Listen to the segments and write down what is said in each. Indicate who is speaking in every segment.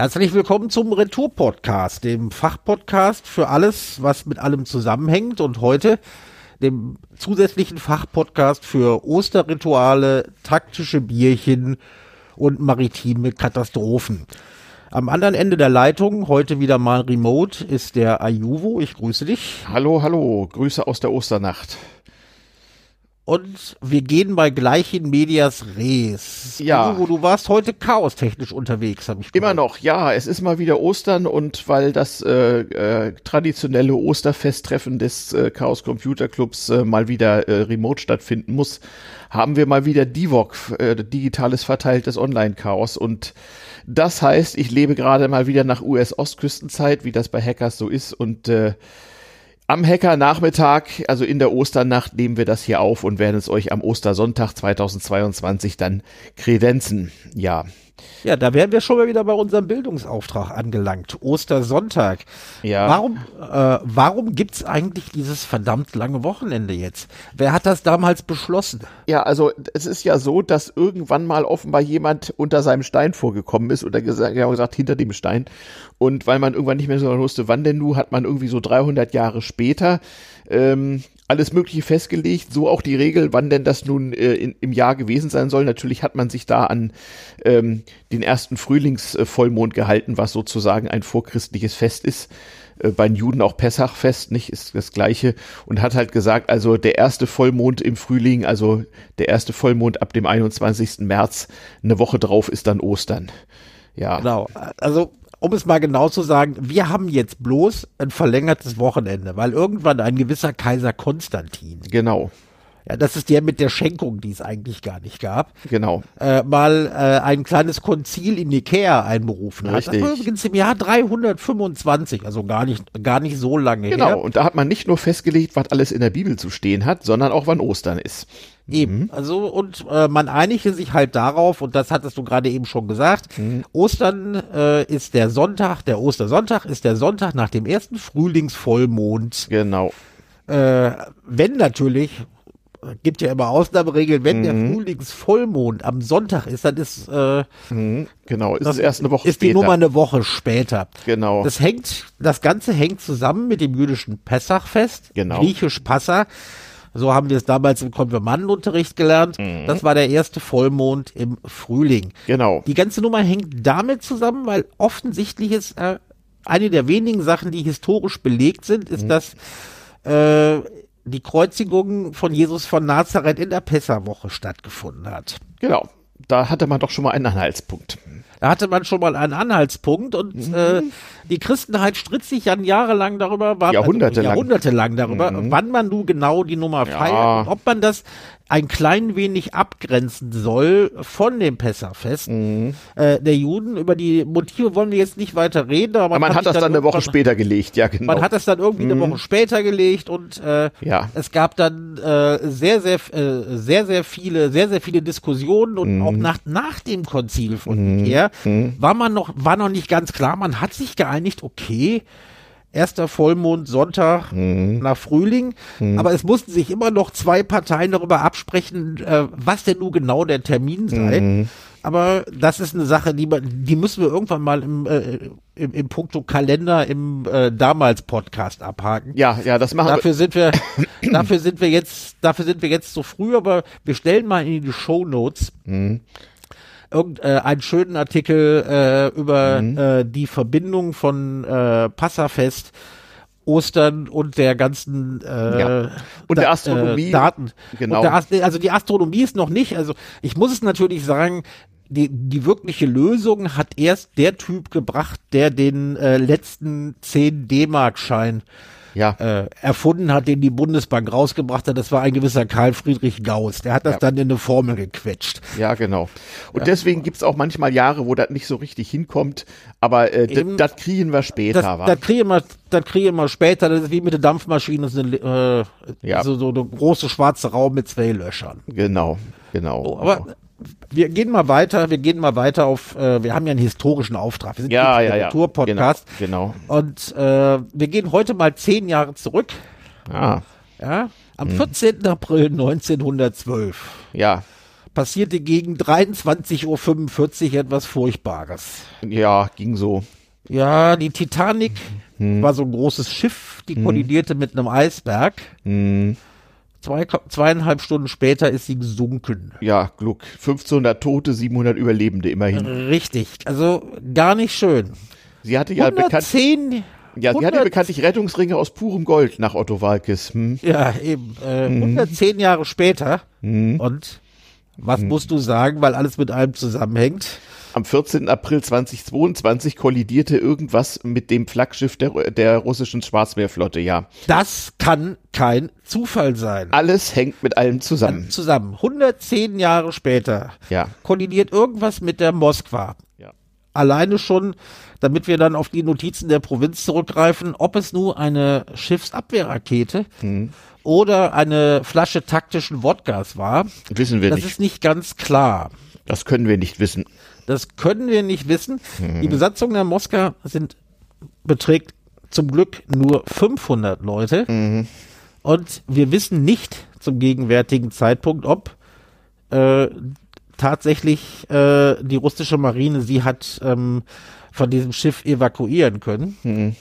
Speaker 1: Herzlich willkommen zum Retour-Podcast, dem Fachpodcast für alles, was mit allem zusammenhängt und heute dem zusätzlichen Fachpodcast für Osterrituale, taktische Bierchen und maritime Katastrophen. Am anderen Ende der Leitung, heute wieder mal remote, ist der Ayuvo. Ich grüße dich.
Speaker 2: Hallo, hallo. Grüße aus der Osternacht.
Speaker 1: Und wir gehen bei gleichen Medias Res.
Speaker 2: Ja.
Speaker 1: Du, du warst heute chaostechnisch unterwegs, habe ich
Speaker 2: Immer noch, ja. Es ist mal wieder Ostern und weil das äh, äh, traditionelle Osterfesttreffen des äh, Chaos Computer Clubs äh, mal wieder äh, remote stattfinden muss, haben wir mal wieder DIVOC, äh, digitales verteiltes Online-Chaos. Und das heißt, ich lebe gerade mal wieder nach US-Ostküstenzeit, wie das bei Hackers so ist. Und äh, am Hacker-Nachmittag, also in der Osternacht, nehmen wir das hier auf und werden es euch am Ostersonntag 2022 dann kredenzen. Ja.
Speaker 1: Ja, da wären wir schon mal wieder bei unserem Bildungsauftrag angelangt. Ostersonntag.
Speaker 2: Ja.
Speaker 1: Warum, äh, warum gibt's eigentlich dieses verdammt lange Wochenende jetzt? Wer hat das damals beschlossen?
Speaker 2: Ja, also es ist ja so, dass irgendwann mal offenbar jemand unter seinem Stein vorgekommen ist oder gesagt, ja, gesagt hinter dem Stein. Und weil man irgendwann nicht mehr so wusste, wann denn nu, hat man irgendwie so 300 Jahre später ähm, alles Mögliche festgelegt, so auch die Regel, wann denn das nun äh, in, im Jahr gewesen sein soll. Natürlich hat man sich da an ähm, den ersten Frühlingsvollmond gehalten, was sozusagen ein vorchristliches Fest ist. Äh, bei den Juden auch Pessachfest, nicht, ist das gleiche. Und hat halt gesagt, also der erste Vollmond im Frühling, also der erste Vollmond ab dem 21. März, eine Woche drauf ist dann Ostern. Ja.
Speaker 1: Genau. Also um es mal genau zu sagen, wir haben jetzt bloß ein verlängertes Wochenende, weil irgendwann ein gewisser Kaiser Konstantin,
Speaker 2: Genau,
Speaker 1: ja, das ist der mit der Schenkung, die es eigentlich gar nicht gab,
Speaker 2: genau.
Speaker 1: äh, mal äh, ein kleines Konzil in Nikea einberufen hat. Das
Speaker 2: Richtig.
Speaker 1: war übrigens im Jahr 325, also gar nicht, gar nicht so lange
Speaker 2: Genau,
Speaker 1: her.
Speaker 2: und da hat man nicht nur festgelegt, was alles in der Bibel zu stehen hat, sondern auch wann Ostern ist.
Speaker 1: Eben, also und äh, man einigte sich halt darauf, und das hattest du gerade eben schon gesagt, Ostern äh, ist der Sonntag, der Ostersonntag ist der Sonntag nach dem ersten Frühlingsvollmond.
Speaker 2: Genau.
Speaker 1: Äh, wenn natürlich, gibt ja immer Ausnahmeregeln, wenn der Frühlingsvollmond am Sonntag ist, dann ist, äh,
Speaker 2: Mhm, genau, ist es erst eine Woche
Speaker 1: ist
Speaker 2: später.
Speaker 1: die Nummer eine Woche später.
Speaker 2: Genau.
Speaker 1: Das hängt, das Ganze hängt zusammen mit dem jüdischen Pessachfest,
Speaker 2: Genau.
Speaker 1: griechisch Passa. So haben wir es damals im Konfirmandenunterricht gelernt. Das war der erste Vollmond im Frühling.
Speaker 2: Mhm. Genau.
Speaker 1: Die ganze Nummer hängt damit zusammen, weil offensichtlich ist äh, eine der wenigen Sachen, die historisch belegt sind,
Speaker 2: Mhm.
Speaker 1: ist, dass äh, die Kreuzigung von Jesus von Nazareth in der Pessawoche stattgefunden hat.
Speaker 2: Genau. Da hatte man doch schon mal einen Anhaltspunkt.
Speaker 1: Da hatte man schon mal einen Anhaltspunkt und
Speaker 2: Mhm.
Speaker 1: äh, die Christenheit stritt sich dann jahrelang darüber, wann,
Speaker 2: Jahrhundertelang.
Speaker 1: Also, jahrhundertelang darüber,
Speaker 2: Mhm.
Speaker 1: wann man nun genau die Nummer
Speaker 2: Ja.
Speaker 1: feiert und ob man das ein klein wenig abgrenzen soll von dem Pessachfest
Speaker 2: Mhm.
Speaker 1: äh, der Juden. Über die Motive wollen wir jetzt nicht weiter reden, aber
Speaker 2: Aber man hat
Speaker 1: sich
Speaker 2: das dann eine Woche später gelegt, ja genau.
Speaker 1: Man hat das dann irgendwie eine Woche später gelegt und äh,
Speaker 2: Ja.
Speaker 1: es gab dann äh, sehr, sehr, äh, sehr, sehr viele, sehr, sehr viele Diskussionen und auch nach, nach dem Konzil von Nikea war man noch, war noch nicht ganz klar. Man hat sich geeinigt, okay, erster Vollmond Sonntag nach Frühling, aber es mussten sich immer noch zwei Parteien darüber absprechen, äh, was denn nun genau der Termin sei. Aber das ist eine Sache, die, man, die müssen wir irgendwann mal im, äh, im, im Punkto Kalender im äh, damals Podcast abhaken.
Speaker 2: ja, ja, das machen
Speaker 1: Dafür sind wir, dafür sind wir jetzt, dafür sind wir jetzt zu früh, aber wir stellen mal in die Show Notes irgend, äh, einen schönen Artikel äh, über äh, die Verbindung von äh, Passafest, Ostern und der ganzen äh,
Speaker 2: Ja. Und der Astronomie.
Speaker 1: äh, Daten.
Speaker 2: Genau.
Speaker 1: Der also die Astronomie ist noch nicht. Also ich muss es natürlich sagen. Die, die wirkliche Lösung hat erst der Typ gebracht, der den äh, letzten 10 D-Mark-Schein
Speaker 2: Ja.
Speaker 1: äh, erfunden hat, den die Bundesbank rausgebracht hat, das war ein gewisser Karl Friedrich Gauss. Der hat das
Speaker 2: Ja.
Speaker 1: dann in eine Formel gequetscht.
Speaker 2: Ja, genau. Und deswegen gibt's auch manchmal Jahre, wo das nicht so richtig hinkommt, aber äh, das kriegen wir später.
Speaker 1: Das, kriegen wir, das kriegen wir später. Das ist wie mit der Dampfmaschine, das ist eine, äh,
Speaker 2: Ja.
Speaker 1: so, so eine große schwarze Raum mit zwei Löchern.
Speaker 2: genau, genau.
Speaker 1: So, aber wir gehen mal weiter, wir gehen mal weiter auf, äh, wir haben ja einen historischen Auftrag. Wir sind
Speaker 2: ja, ja, ja.
Speaker 1: Tour-Podcast.
Speaker 2: Genau.
Speaker 1: Und äh, wir gehen heute mal zehn Jahre zurück.
Speaker 2: genau. Ah,
Speaker 1: Ja, am 14. April 1912
Speaker 2: ja.
Speaker 1: passierte gegen 23.45 Uhr etwas Furchtbares.
Speaker 2: Ja, ging so.
Speaker 1: Ja, die Titanic hm. war so ein großes Schiff, die hm. kollidierte mit einem Eisberg. Hm. Zwei, zweieinhalb Stunden später ist sie gesunken.
Speaker 2: Ja, Glück. 1500 Tote, 700 Überlebende immerhin.
Speaker 1: Richtig. Also gar nicht schön.
Speaker 2: Sie hatte ja 110, bekannt. Ja, sie hatte bekanntlich Rettungsringe aus purem Gold nach Otto Walkes. Hm.
Speaker 1: Ja, eben. Äh, 110 mhm. Jahre später. Mhm. Und was mhm. musst du sagen, weil alles mit allem zusammenhängt?
Speaker 2: Am 14. April 2022 kollidierte irgendwas mit dem Flaggschiff der, der russischen Schwarzmeerflotte, ja.
Speaker 1: Das kann kein Zufall sein.
Speaker 2: Alles hängt mit allem zusammen.
Speaker 1: Zusammen. 110 Jahre später
Speaker 2: ja.
Speaker 1: kollidiert irgendwas mit der Moskwa.
Speaker 2: Ja.
Speaker 1: Alleine schon, damit wir dann auf die Notizen der Provinz zurückgreifen, ob es nur eine Schiffsabwehrrakete hm oder eine Flasche taktischen Wodkas war.
Speaker 2: Wissen wir
Speaker 1: das
Speaker 2: nicht.
Speaker 1: Das ist nicht ganz klar.
Speaker 2: Das können wir nicht wissen.
Speaker 1: Das können wir nicht wissen. Mhm. Die Besatzung der Moskau sind, beträgt zum Glück nur 500 Leute. Mhm. Und wir wissen nicht zum gegenwärtigen Zeitpunkt, ob äh, tatsächlich äh, die russische Marine sie hat ähm, von diesem Schiff evakuieren können. Mhm.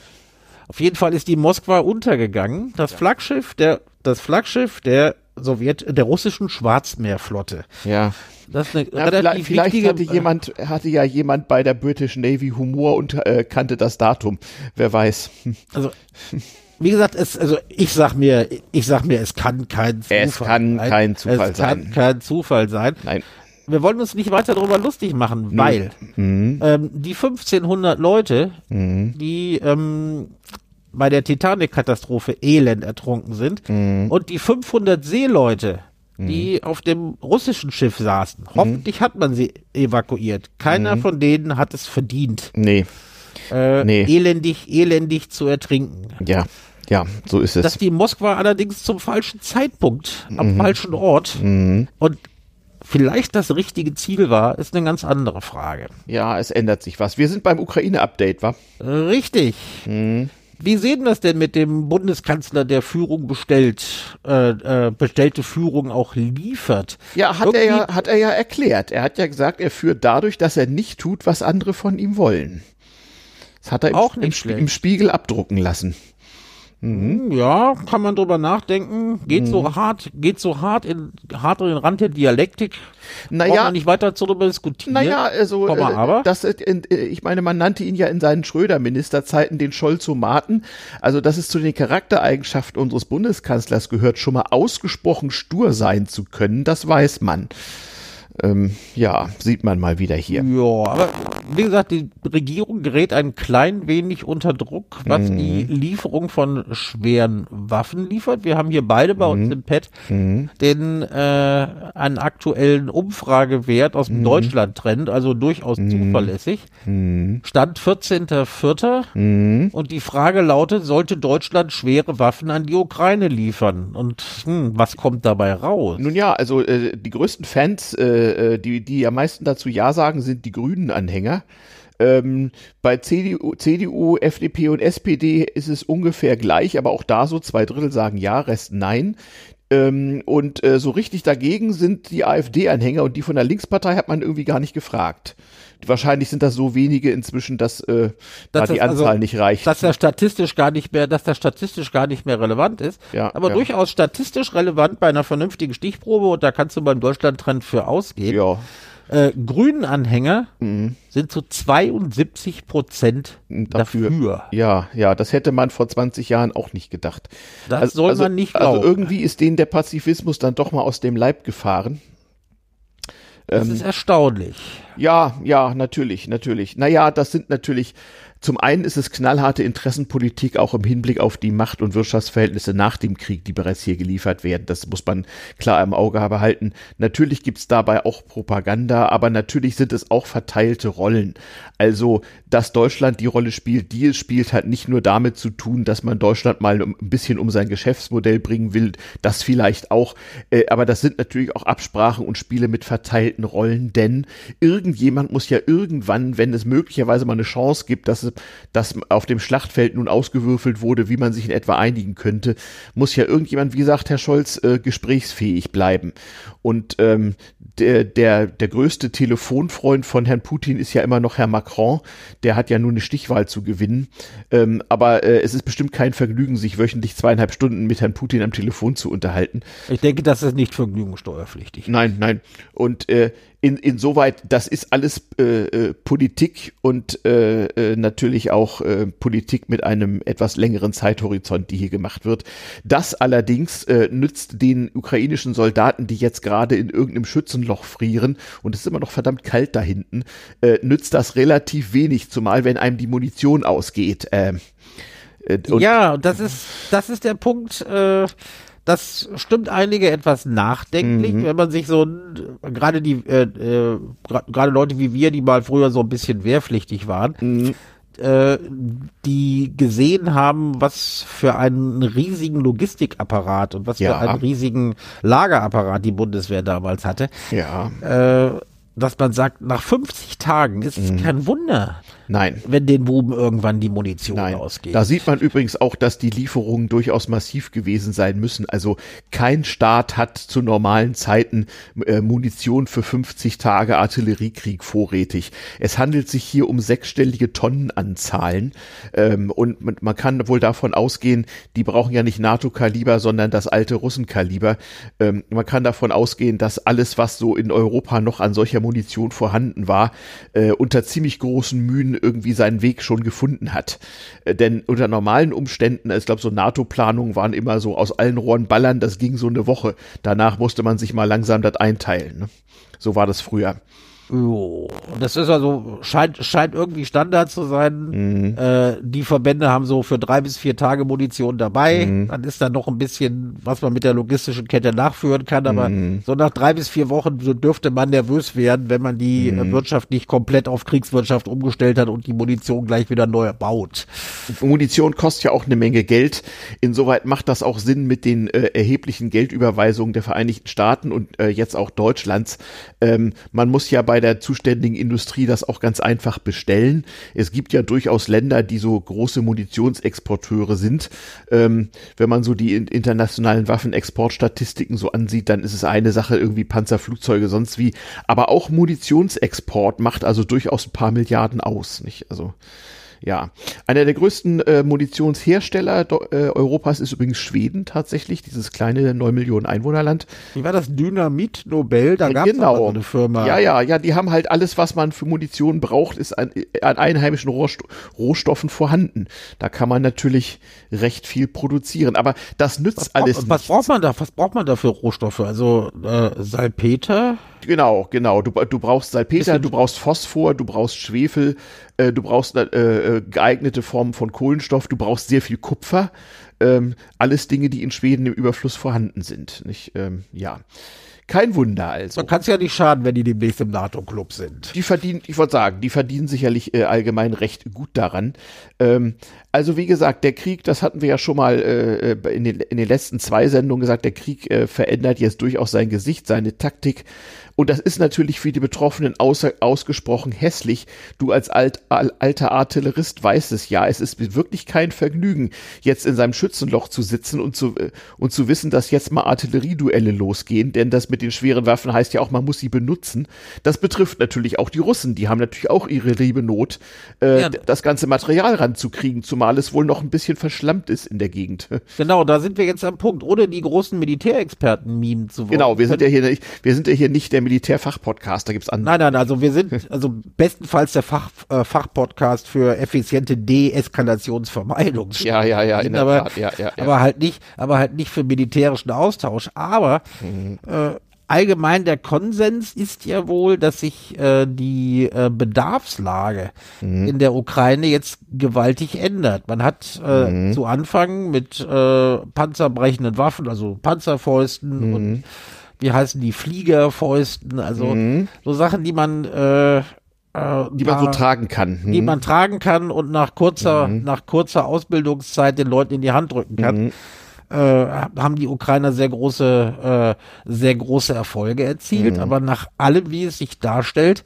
Speaker 1: Auf jeden Fall ist die Moskwa untergegangen. Das Flaggschiff der das Flaggschiff der Sowjet der russischen Schwarzmeerflotte.
Speaker 2: Ja.
Speaker 1: Das ist eine
Speaker 2: ja, relativ vielleicht, vielleicht hatte jemand, hatte ja jemand bei der British Navy Humor und äh, kannte das Datum. Wer weiß.
Speaker 1: Also, wie gesagt, es, also ich sag mir, ich sag mir, es kann kein
Speaker 2: Zufall Es kann sein. kein Zufall
Speaker 1: es sein. Es kann kein Zufall sein.
Speaker 2: Nein.
Speaker 1: Wir wollen uns nicht weiter darüber lustig machen, weil mhm. ähm, die 1500 Leute, mhm. die ähm, bei der Titanic-Katastrophe elend ertrunken sind mhm. und die 500 Seeleute, die mhm. auf dem russischen Schiff saßen. Mhm. Hoffentlich hat man sie evakuiert. Keiner mhm. von denen hat es verdient.
Speaker 2: Nee.
Speaker 1: Äh, nee. Elendig, elendig zu ertrinken.
Speaker 2: Ja. Ja, so ist es.
Speaker 1: Dass die Moskwa allerdings zum falschen Zeitpunkt, am mhm. falschen Ort mhm. und vielleicht das richtige Ziel war, ist eine ganz andere Frage.
Speaker 2: Ja, es ändert sich was. Wir sind beim Ukraine-Update, wa?
Speaker 1: Richtig. Mhm. Wie sehen wir es denn mit dem Bundeskanzler, der Führung bestellt, äh, äh, bestellte Führung auch liefert?
Speaker 2: Ja, hat er ja, hat er ja erklärt. Er hat ja gesagt, er führt dadurch, dass er nicht tut, was andere von ihm wollen. Das hat er
Speaker 1: auch
Speaker 2: im, im, im Spiegel abdrucken lassen.
Speaker 1: Mhm. Ja, kann man drüber nachdenken. Geht mhm. so hart, geht so hart in hart in den Rand der Dialektik.
Speaker 2: Naja, Braucht
Speaker 1: man nicht weiter darüber diskutieren.
Speaker 2: Naja, also
Speaker 1: Komma,
Speaker 2: äh,
Speaker 1: aber.
Speaker 2: Das, äh, ich meine, man nannte ihn ja in seinen Schröder-Ministerzeiten den Scholzomaten. Also, dass es zu den Charaktereigenschaften unseres Bundeskanzlers gehört, schon mal ausgesprochen stur sein zu können, das weiß man ähm, ja, sieht man mal wieder hier.
Speaker 1: Ja, aber wie gesagt, die Regierung gerät ein klein wenig unter Druck, was mhm. die Lieferung von schweren Waffen liefert. Wir haben hier beide bei mhm. uns im Pad mhm. den äh, einen aktuellen Umfragewert aus dem mhm. Deutschland-Trend, also durchaus mhm. zuverlässig.
Speaker 2: Mhm.
Speaker 1: Stand 14.04. Und die Frage lautet, sollte Deutschland schwere Waffen an die Ukraine liefern? Und hm, was kommt dabei raus?
Speaker 2: Nun ja, also äh, die größten Fans äh, äh, die, die am meisten dazu Ja sagen, sind die Grünen-Anhänger. Ähm, bei CDU, CDU, FDP und SPD ist es ungefähr gleich, aber auch da so zwei Drittel sagen Ja, Rest Nein. Ähm, und äh, so richtig dagegen sind die AfD-Anhänger und die von der Linkspartei hat man irgendwie gar nicht gefragt. Wahrscheinlich sind das so wenige inzwischen, dass äh, dass da die Anzahl also, nicht reicht.
Speaker 1: Dass der statistisch gar nicht mehr, dass der statistisch gar nicht mehr relevant ist.
Speaker 2: Ja,
Speaker 1: aber
Speaker 2: ja.
Speaker 1: durchaus statistisch relevant bei einer vernünftigen Stichprobe und da kannst du beim Deutschland-Trend für ausgehen.
Speaker 2: Ja.
Speaker 1: Äh, Grünen-Anhänger mhm. sind zu 72 Prozent dafür. dafür.
Speaker 2: Ja, ja, das hätte man vor 20 Jahren auch nicht gedacht.
Speaker 1: Das also, soll man nicht
Speaker 2: also glauben. Also irgendwie ist denen der Pazifismus dann doch mal aus dem Leib gefahren.
Speaker 1: Das ähm, ist erstaunlich.
Speaker 2: Ja, ja, natürlich, natürlich. Naja, das sind natürlich zum einen ist es knallharte Interessenpolitik auch im Hinblick auf die Macht- und Wirtschaftsverhältnisse nach dem Krieg, die bereits hier geliefert werden. Das muss man klar im Auge behalten. Natürlich gibt's dabei auch Propaganda, aber natürlich sind es auch verteilte Rollen. Also, dass Deutschland die Rolle spielt, die es spielt, hat nicht nur damit zu tun, dass man Deutschland mal ein bisschen um sein Geschäftsmodell bringen will, das vielleicht auch, äh, aber das sind natürlich auch Absprachen und Spiele mit verteilten Rollen, denn irgendjemand muss ja irgendwann, wenn es möglicherweise mal eine Chance gibt, dass, dass auf dem Schlachtfeld nun ausgewürfelt wurde, wie man sich in etwa einigen könnte, muss ja irgendjemand, wie sagt Herr Scholz, äh, gesprächsfähig bleiben. Und ähm, der, der, der größte Telefonfreund von Herrn Putin ist ja immer noch Herr Macron. Der hat ja nur eine Stichwahl zu gewinnen. Ähm, aber äh, es ist bestimmt kein Vergnügen, sich wöchentlich zweieinhalb Stunden mit Herrn Putin am Telefon zu unterhalten.
Speaker 1: Ich denke, das ist nicht vergnügungssteuerpflichtig.
Speaker 2: Nein, nein. Und äh, in, insoweit, das ist alles äh, äh, Politik und äh, äh, natürlich auch äh, Politik mit einem etwas längeren Zeithorizont, die hier gemacht wird. Das allerdings äh, nützt den ukrainischen Soldaten, die jetzt gerade in irgendeinem Schützenloch frieren und es ist immer noch verdammt kalt da hinten, äh, nützt das relativ wenig, zumal wenn einem die Munition ausgeht. Äh,
Speaker 1: äh, ja, das ist, das ist der Punkt. Äh das stimmt einige etwas nachdenklich, mhm. wenn man sich so gerade die äh, äh, gerade Leute wie wir, die mal früher so ein bisschen wehrpflichtig waren, mhm. äh, die gesehen haben, was für einen riesigen Logistikapparat und was ja. für einen riesigen Lagerapparat die Bundeswehr damals hatte.
Speaker 2: Ja.
Speaker 1: Äh, dass man sagt, nach 50 Tagen ist es mhm. kein Wunder,
Speaker 2: Nein.
Speaker 1: Wenn den Buben irgendwann die Munition Nein. ausgeht.
Speaker 2: Da sieht man übrigens auch, dass die Lieferungen durchaus massiv gewesen sein müssen. Also kein Staat hat zu normalen Zeiten äh, Munition für 50 Tage Artilleriekrieg vorrätig. Es handelt sich hier um sechsstellige Tonnenanzahlen. Ähm, und man kann wohl davon ausgehen, die brauchen ja nicht NATO-Kaliber, sondern das alte Russenkaliber. Ähm, man kann davon ausgehen, dass alles, was so in Europa noch an solcher Munition vorhanden war, äh, unter ziemlich großen Mühen irgendwie seinen Weg schon gefunden hat. Äh, denn unter normalen Umständen, ich glaube, so NATO-Planungen waren immer so aus allen Rohren ballern, das ging so eine Woche. Danach musste man sich mal langsam das einteilen. Ne? So war das früher.
Speaker 1: Jo, das ist also, scheint, scheint irgendwie Standard zu sein. Mhm. Äh, die Verbände haben so für drei bis vier Tage Munition dabei. Mhm. Dann ist da noch ein bisschen, was man mit der logistischen Kette nachführen kann. Aber mhm. so nach drei bis vier Wochen dürfte man nervös werden, wenn man die äh, Wirtschaft nicht komplett auf Kriegswirtschaft umgestellt hat und die Munition gleich wieder neu baut.
Speaker 2: Munition kostet ja auch eine Menge Geld. Insoweit macht das auch Sinn mit den äh, erheblichen Geldüberweisungen der Vereinigten Staaten und äh, jetzt auch Deutschlands. Ähm, man muss ja bei bei der zuständigen Industrie das auch ganz einfach bestellen. Es gibt ja durchaus Länder, die so große Munitionsexporteure sind. Ähm, wenn man so die internationalen Waffenexportstatistiken so ansieht, dann ist es eine Sache irgendwie Panzerflugzeuge sonst wie. Aber auch Munitionsexport macht also durchaus ein paar Milliarden aus, nicht? Also ja, einer der größten äh, Munitionshersteller äh, Europas ist übrigens Schweden tatsächlich, dieses kleine 9 Millionen Einwohnerland.
Speaker 1: Wie war das Dynamit Nobel? Da gab es
Speaker 2: genau. eine Firma. Ja, ja, ja, die haben halt alles, was man für Munition braucht, ist an, an einheimischen Rohst Rohstoffen vorhanden. Da kann man natürlich recht viel produzieren, aber das nützt
Speaker 1: was
Speaker 2: alles.
Speaker 1: Brauch, was braucht man da? Was braucht man da für Rohstoffe? Also äh, Salpeter?
Speaker 2: Genau, genau. Du, du brauchst Salpeter, du brauchst Phosphor, du brauchst Schwefel, äh, du brauchst äh, äh, geeignete Formen von Kohlenstoff, du brauchst sehr viel Kupfer. Ähm, alles Dinge, die in Schweden im Überfluss vorhanden sind. Nicht? Ähm, ja. Kein Wunder also.
Speaker 1: Man kann es ja nicht schaden, wenn die demnächst im NATO-Club sind.
Speaker 2: Die verdienen, ich wollte sagen, die verdienen sicherlich äh, allgemein recht gut daran. Ähm, also wie gesagt, der Krieg, das hatten wir ja schon mal äh, äh, in, den, in den letzten zwei Sendungen gesagt, der Krieg äh, verändert jetzt durchaus sein Gesicht, seine Taktik. Und das ist natürlich für die Betroffenen außer, ausgesprochen hässlich. Du als alt, alter Artillerist weißt es ja. Es ist wirklich kein Vergnügen, jetzt in seinem Schützenloch zu sitzen und zu, äh, und zu wissen, dass jetzt mal Artillerieduelle losgehen. Denn das mit den schweren Waffen heißt ja auch, man muss sie benutzen. Das betrifft natürlich auch die Russen. Die haben natürlich auch ihre liebe Not, äh, ja. das ganze Material ranzukriegen, zumal es wohl noch ein bisschen verschlammt ist in der Gegend.
Speaker 1: Genau, da sind wir jetzt am Punkt, ohne die großen Militärexperten mimen zu wollen.
Speaker 2: Genau, wir sind ja hier nicht, wir sind ja hier nicht der Militärfachpodcast, da gibt's andere.
Speaker 1: Nein, nein, also wir sind also bestenfalls der Fach, äh, Fachpodcast für effiziente Deeskalationsvermeidung.
Speaker 2: Ja, ja, ja,
Speaker 1: in der aber, Tat, ja, ja, ja. aber halt nicht, aber halt nicht für militärischen Austausch. Aber mhm. äh, allgemein der Konsens ist ja wohl, dass sich äh, die äh, Bedarfslage mhm. in der Ukraine jetzt gewaltig ändert. Man hat äh, mhm. zu Anfang mit äh, panzerbrechenden Waffen, also Panzerfäusten mhm. und wie heißen die Fliegerfäusten, also mhm. so Sachen, die man äh, äh,
Speaker 2: die man so tragen kann.
Speaker 1: Die mhm. man tragen kann und nach kurzer, mhm. nach kurzer Ausbildungszeit den Leuten in die Hand drücken kann. Mhm. äh, haben die Ukrainer sehr große, äh, sehr große Erfolge erzielt. Mhm. Aber nach allem, wie es sich darstellt,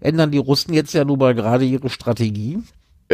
Speaker 1: ändern die Russen jetzt ja nun mal gerade ihre Strategie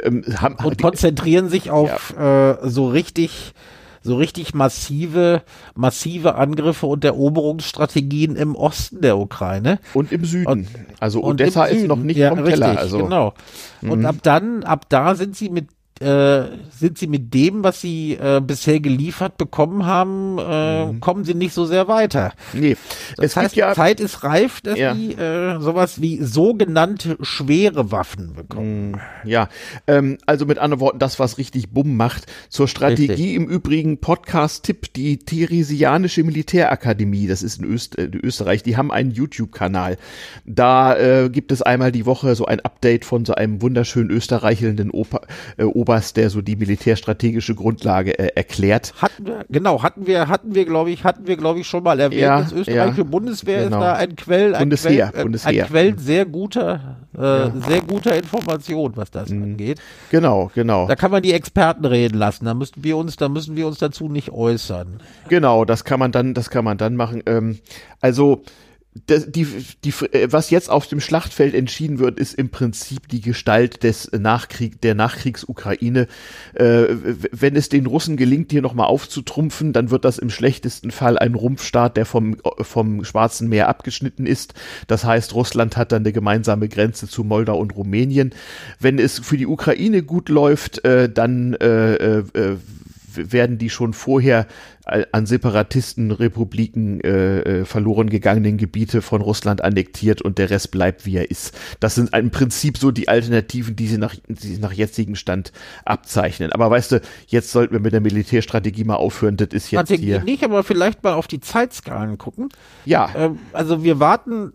Speaker 1: ähm, haben, und konzentrieren sich auf ja. äh, so richtig so richtig massive, massive Angriffe und Eroberungsstrategien im Osten der Ukraine.
Speaker 2: Und im Süden. Und, also Odessa ist noch nicht ja, vom Teller. Richtig, also.
Speaker 1: Genau. Und mhm. ab dann, ab da sind sie mit äh, sind sie mit dem, was sie äh, bisher geliefert bekommen haben, äh, mhm. kommen sie nicht so sehr weiter.
Speaker 2: Nee.
Speaker 1: Das es heißt, ja, Zeit ist reif, dass ja. sie äh, sowas wie sogenannte schwere Waffen bekommen. Mhm.
Speaker 2: Ja, ähm, also mit anderen Worten, das, was richtig Bumm macht. Zur Strategie richtig. im Übrigen Podcast-Tipp, die Theresianische Militärakademie, das ist in Öst äh, Österreich, die haben einen YouTube-Kanal. Da äh, gibt es einmal die Woche so ein Update von so einem wunderschön österreichelnden Opa, äh, Ober Obers, der so die militärstrategische Grundlage äh, erklärt.
Speaker 1: Hatten wir, genau, hatten wir, hatten wir, glaube ich, hatten wir, glaube ich, schon mal erwähnt. Ja, das österreichische ja, Bundeswehr genau. ist da ein Quell, ein
Speaker 2: Bundesheer,
Speaker 1: Quell,
Speaker 2: Bundesheer.
Speaker 1: ein Quell sehr guter, äh, ja. sehr guter Information, was das mhm. angeht.
Speaker 2: Genau, genau.
Speaker 1: Da kann man die Experten reden lassen. Da müssen wir uns, da müssen wir uns dazu nicht äußern.
Speaker 2: Genau, das kann man dann, das kann man dann machen. Ähm, also die, die, äh, was jetzt auf dem Schlachtfeld entschieden wird, ist im Prinzip die Gestalt des Nachkrieg, der Nachkriegsukraine. Äh, wenn es den Russen gelingt, hier nochmal aufzutrumpfen, dann wird das im schlechtesten Fall ein Rumpfstaat, der vom, vom Schwarzen Meer abgeschnitten ist. Das heißt, Russland hat dann eine gemeinsame Grenze zu Moldau und Rumänien. Wenn es für die Ukraine gut läuft, äh, dann äh, äh, werden die schon vorher an Separatistenrepubliken äh, äh, verloren gegangenen Gebiete von Russland annektiert und der Rest bleibt wie er ist. Das sind im Prinzip so die Alternativen, die sie nach, die sie nach jetzigem Stand abzeichnen. Aber weißt du, jetzt sollten wir mit der Militärstrategie mal aufhören. Das ist jetzt Strategie hier
Speaker 1: nicht, aber vielleicht mal auf die Zeitskalen gucken.
Speaker 2: Ja.
Speaker 1: Ähm, also wir warten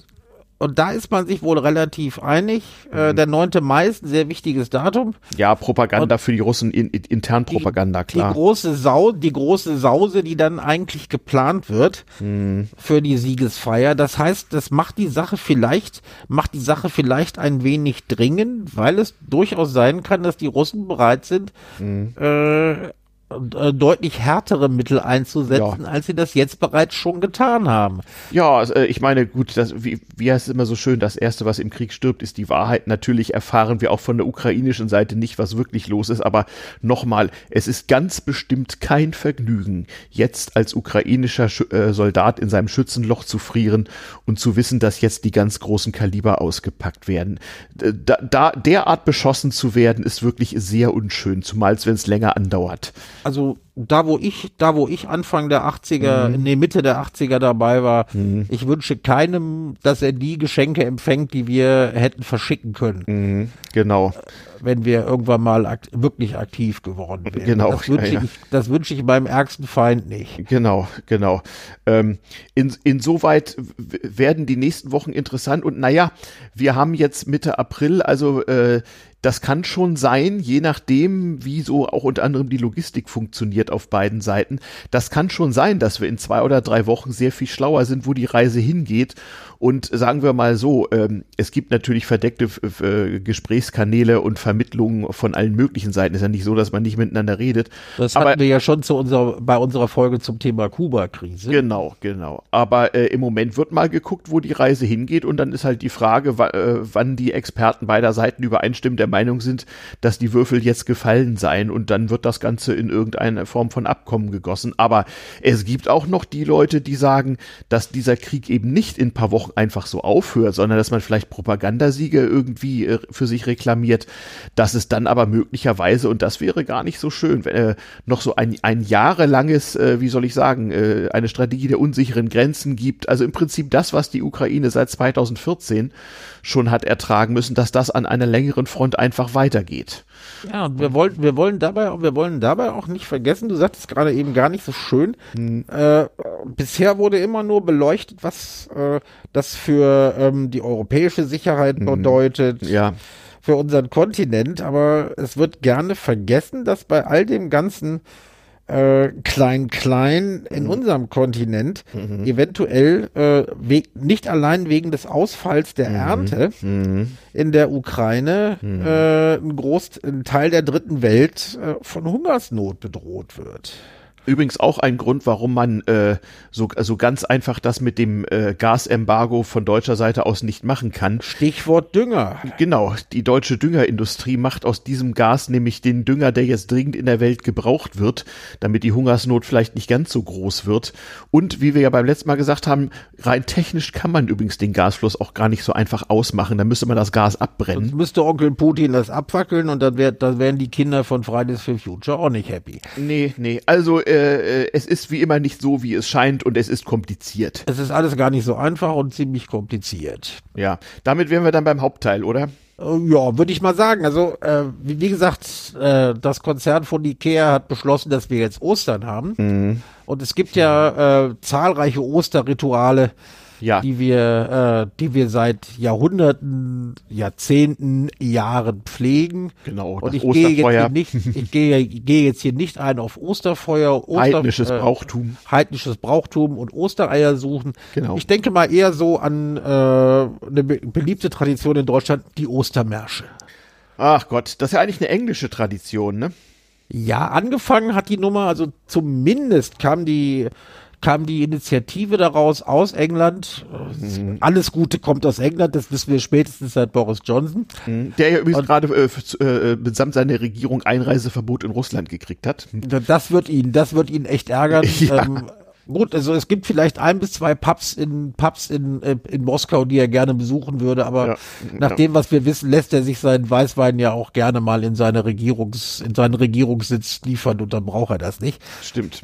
Speaker 1: und da ist man sich wohl relativ einig. Äh, mhm. der 9. Mai ist ein sehr wichtiges Datum.
Speaker 2: Ja, Propaganda und für die Russen, in, in, intern Propaganda,
Speaker 1: die, klar. Die große Sau, die große Sause, die dann eigentlich geplant wird mhm. für die Siegesfeier. Das heißt, das macht die Sache vielleicht, macht die Sache vielleicht ein wenig dringend, weil es durchaus sein kann, dass die Russen bereit sind, äh, äh, deutlich härtere Mittel einzusetzen, ja. als sie das jetzt bereits schon getan haben.
Speaker 2: Ja, also, ich meine, gut, das, wie, wie heißt es immer so schön, das Erste, was im Krieg stirbt, ist die Wahrheit. Natürlich erfahren wir auch von der ukrainischen Seite nicht, was wirklich los ist, aber nochmal, es ist ganz bestimmt kein Vergnügen, jetzt als ukrainischer äh, Soldat in seinem Schützenloch zu frieren und zu wissen, dass jetzt die ganz großen Kaliber ausgepackt werden. Da, da derart beschossen zu werden, ist wirklich sehr unschön, zumal wenn es länger andauert
Speaker 1: also da wo ich, da wo ich Anfang der 80er, mhm. nee, Mitte der 80er dabei war, mhm. ich wünsche keinem, dass er die Geschenke empfängt, die wir hätten verschicken können.
Speaker 2: Mhm. Genau.
Speaker 1: Wenn wir irgendwann mal akt wirklich aktiv geworden wären.
Speaker 2: Genau.
Speaker 1: Das wünsche ja, ja. ich, das wünsche ich meinem ärgsten Feind nicht.
Speaker 2: Genau, genau. Ähm, in, insoweit werden die nächsten Wochen interessant und naja, wir haben jetzt Mitte April, also äh, das kann schon sein, je nachdem, wie so auch unter anderem die Logistik funktioniert auf beiden Seiten. Das kann schon sein, dass wir in zwei oder drei Wochen sehr viel schlauer sind, wo die Reise hingeht und sagen wir mal so, ähm, es gibt natürlich verdeckte äh, Gesprächskanäle und Vermittlungen von allen möglichen Seiten. Es ist ja nicht so, dass man nicht miteinander redet.
Speaker 1: Das hatten wir ja schon zu unserer, bei unserer Folge zum Thema Kuba-Krise.
Speaker 2: Genau, genau. Aber äh, im Moment wird mal geguckt, wo die Reise hingeht und dann ist halt die Frage, äh, wann die Experten beider Seiten übereinstimmend der Meinung sind, dass die Würfel jetzt gefallen seien und dann wird das Ganze in irgendeine Form von Abkommen gegossen. Aber es gibt auch noch die Leute, die sagen, dass dieser Krieg eben nicht in ein paar Wochen einfach so aufhört, sondern dass man vielleicht Propagandasiege irgendwie äh, für sich reklamiert, dass es dann aber möglicherweise, und das wäre gar nicht so schön, wenn, äh, noch so ein, ein jahrelanges, äh, wie soll ich sagen, äh, eine Strategie der unsicheren Grenzen gibt. Also im Prinzip das, was die Ukraine seit 2014 schon hat ertragen müssen, dass das an einer längeren Front einfach weitergeht.
Speaker 1: Ja, und wir wollen, wir wollen dabei, wir wollen dabei auch nicht vergessen, du sagtest gerade eben gar nicht so schön, hm. äh, bisher wurde immer nur beleuchtet, was äh, das für ähm, die europäische Sicherheit hm. bedeutet.
Speaker 2: Ja
Speaker 1: für unseren Kontinent, aber es wird gerne vergessen, dass bei all dem ganzen äh, klein klein in mhm. unserem Kontinent mhm. eventuell äh, nicht allein wegen des Ausfalls der mhm. Ernte mhm. in der Ukraine mhm. äh, ein Groß ein Teil der dritten Welt äh, von Hungersnot bedroht wird.
Speaker 2: Übrigens auch ein Grund, warum man äh, so, so ganz einfach das mit dem äh, Gasembargo von deutscher Seite aus nicht machen kann.
Speaker 1: Stichwort Dünger.
Speaker 2: Genau, die deutsche Düngerindustrie macht aus diesem Gas nämlich den Dünger, der jetzt dringend in der Welt gebraucht wird, damit die Hungersnot vielleicht nicht ganz so groß wird. Und wie wir ja beim letzten Mal gesagt haben, rein technisch kann man übrigens den Gasfluss auch gar nicht so einfach ausmachen. Da müsste man das Gas abbrennen.
Speaker 1: Sonst müsste Onkel Putin das abwackeln und dann, wär, dann wären die Kinder von Fridays for Future auch nicht happy.
Speaker 2: Nee, nee. Also äh, äh, es ist wie immer nicht so, wie es scheint und es ist kompliziert.
Speaker 1: Es ist alles gar nicht so einfach und ziemlich kompliziert.
Speaker 2: Ja, damit wären wir dann beim Hauptteil, oder?
Speaker 1: Äh, ja, würde ich mal sagen. Also, äh, wie, wie gesagt, äh, das Konzern von Ikea hat beschlossen, dass wir jetzt Ostern haben.
Speaker 2: Mhm.
Speaker 1: Und es gibt ja äh, zahlreiche Osterrituale,
Speaker 2: Ja.
Speaker 1: die wir, äh, die wir seit Jahrhunderten, Jahrzehnten, Jahren pflegen.
Speaker 2: Genau,
Speaker 1: Und ich gehe jetzt hier nicht, ich gehe, gehe jetzt hier nicht ein auf Osterfeuer, Oster,
Speaker 2: Heidnisches
Speaker 1: äh,
Speaker 2: Brauchtum.
Speaker 1: heidnisches Brauchtum und Ostereier suchen.
Speaker 2: Genau.
Speaker 1: Ich denke mal eher so an äh, eine be beliebte Tradition in Deutschland, die Ostermärsche.
Speaker 2: Ach Gott, das ist ja eigentlich eine englische Tradition, ne?
Speaker 1: Ja, angefangen hat die Nummer, also zumindest kam die kam die Initiative daraus aus England.
Speaker 2: Mhm.
Speaker 1: Alles Gute kommt aus England, das wissen wir spätestens seit Boris Johnson.
Speaker 2: Der ja übrigens gerade äh, äh, mitsamt seiner Regierung Einreiseverbot in Russland gekriegt hat.
Speaker 1: Das wird ihn, das wird ihn echt ärgern.
Speaker 2: Ja.
Speaker 1: Ähm, gut, also es gibt vielleicht ein bis zwei Pubs in Pubs in, äh, in Moskau, die er gerne besuchen würde, aber
Speaker 2: Ja,
Speaker 1: nach
Speaker 2: ja.
Speaker 1: dem, was wir wissen, lässt er sich seinen Weißwein ja auch gerne mal in seine Regierungs, in seinen Regierungssitz liefern und dann braucht er das nicht.
Speaker 2: Stimmt.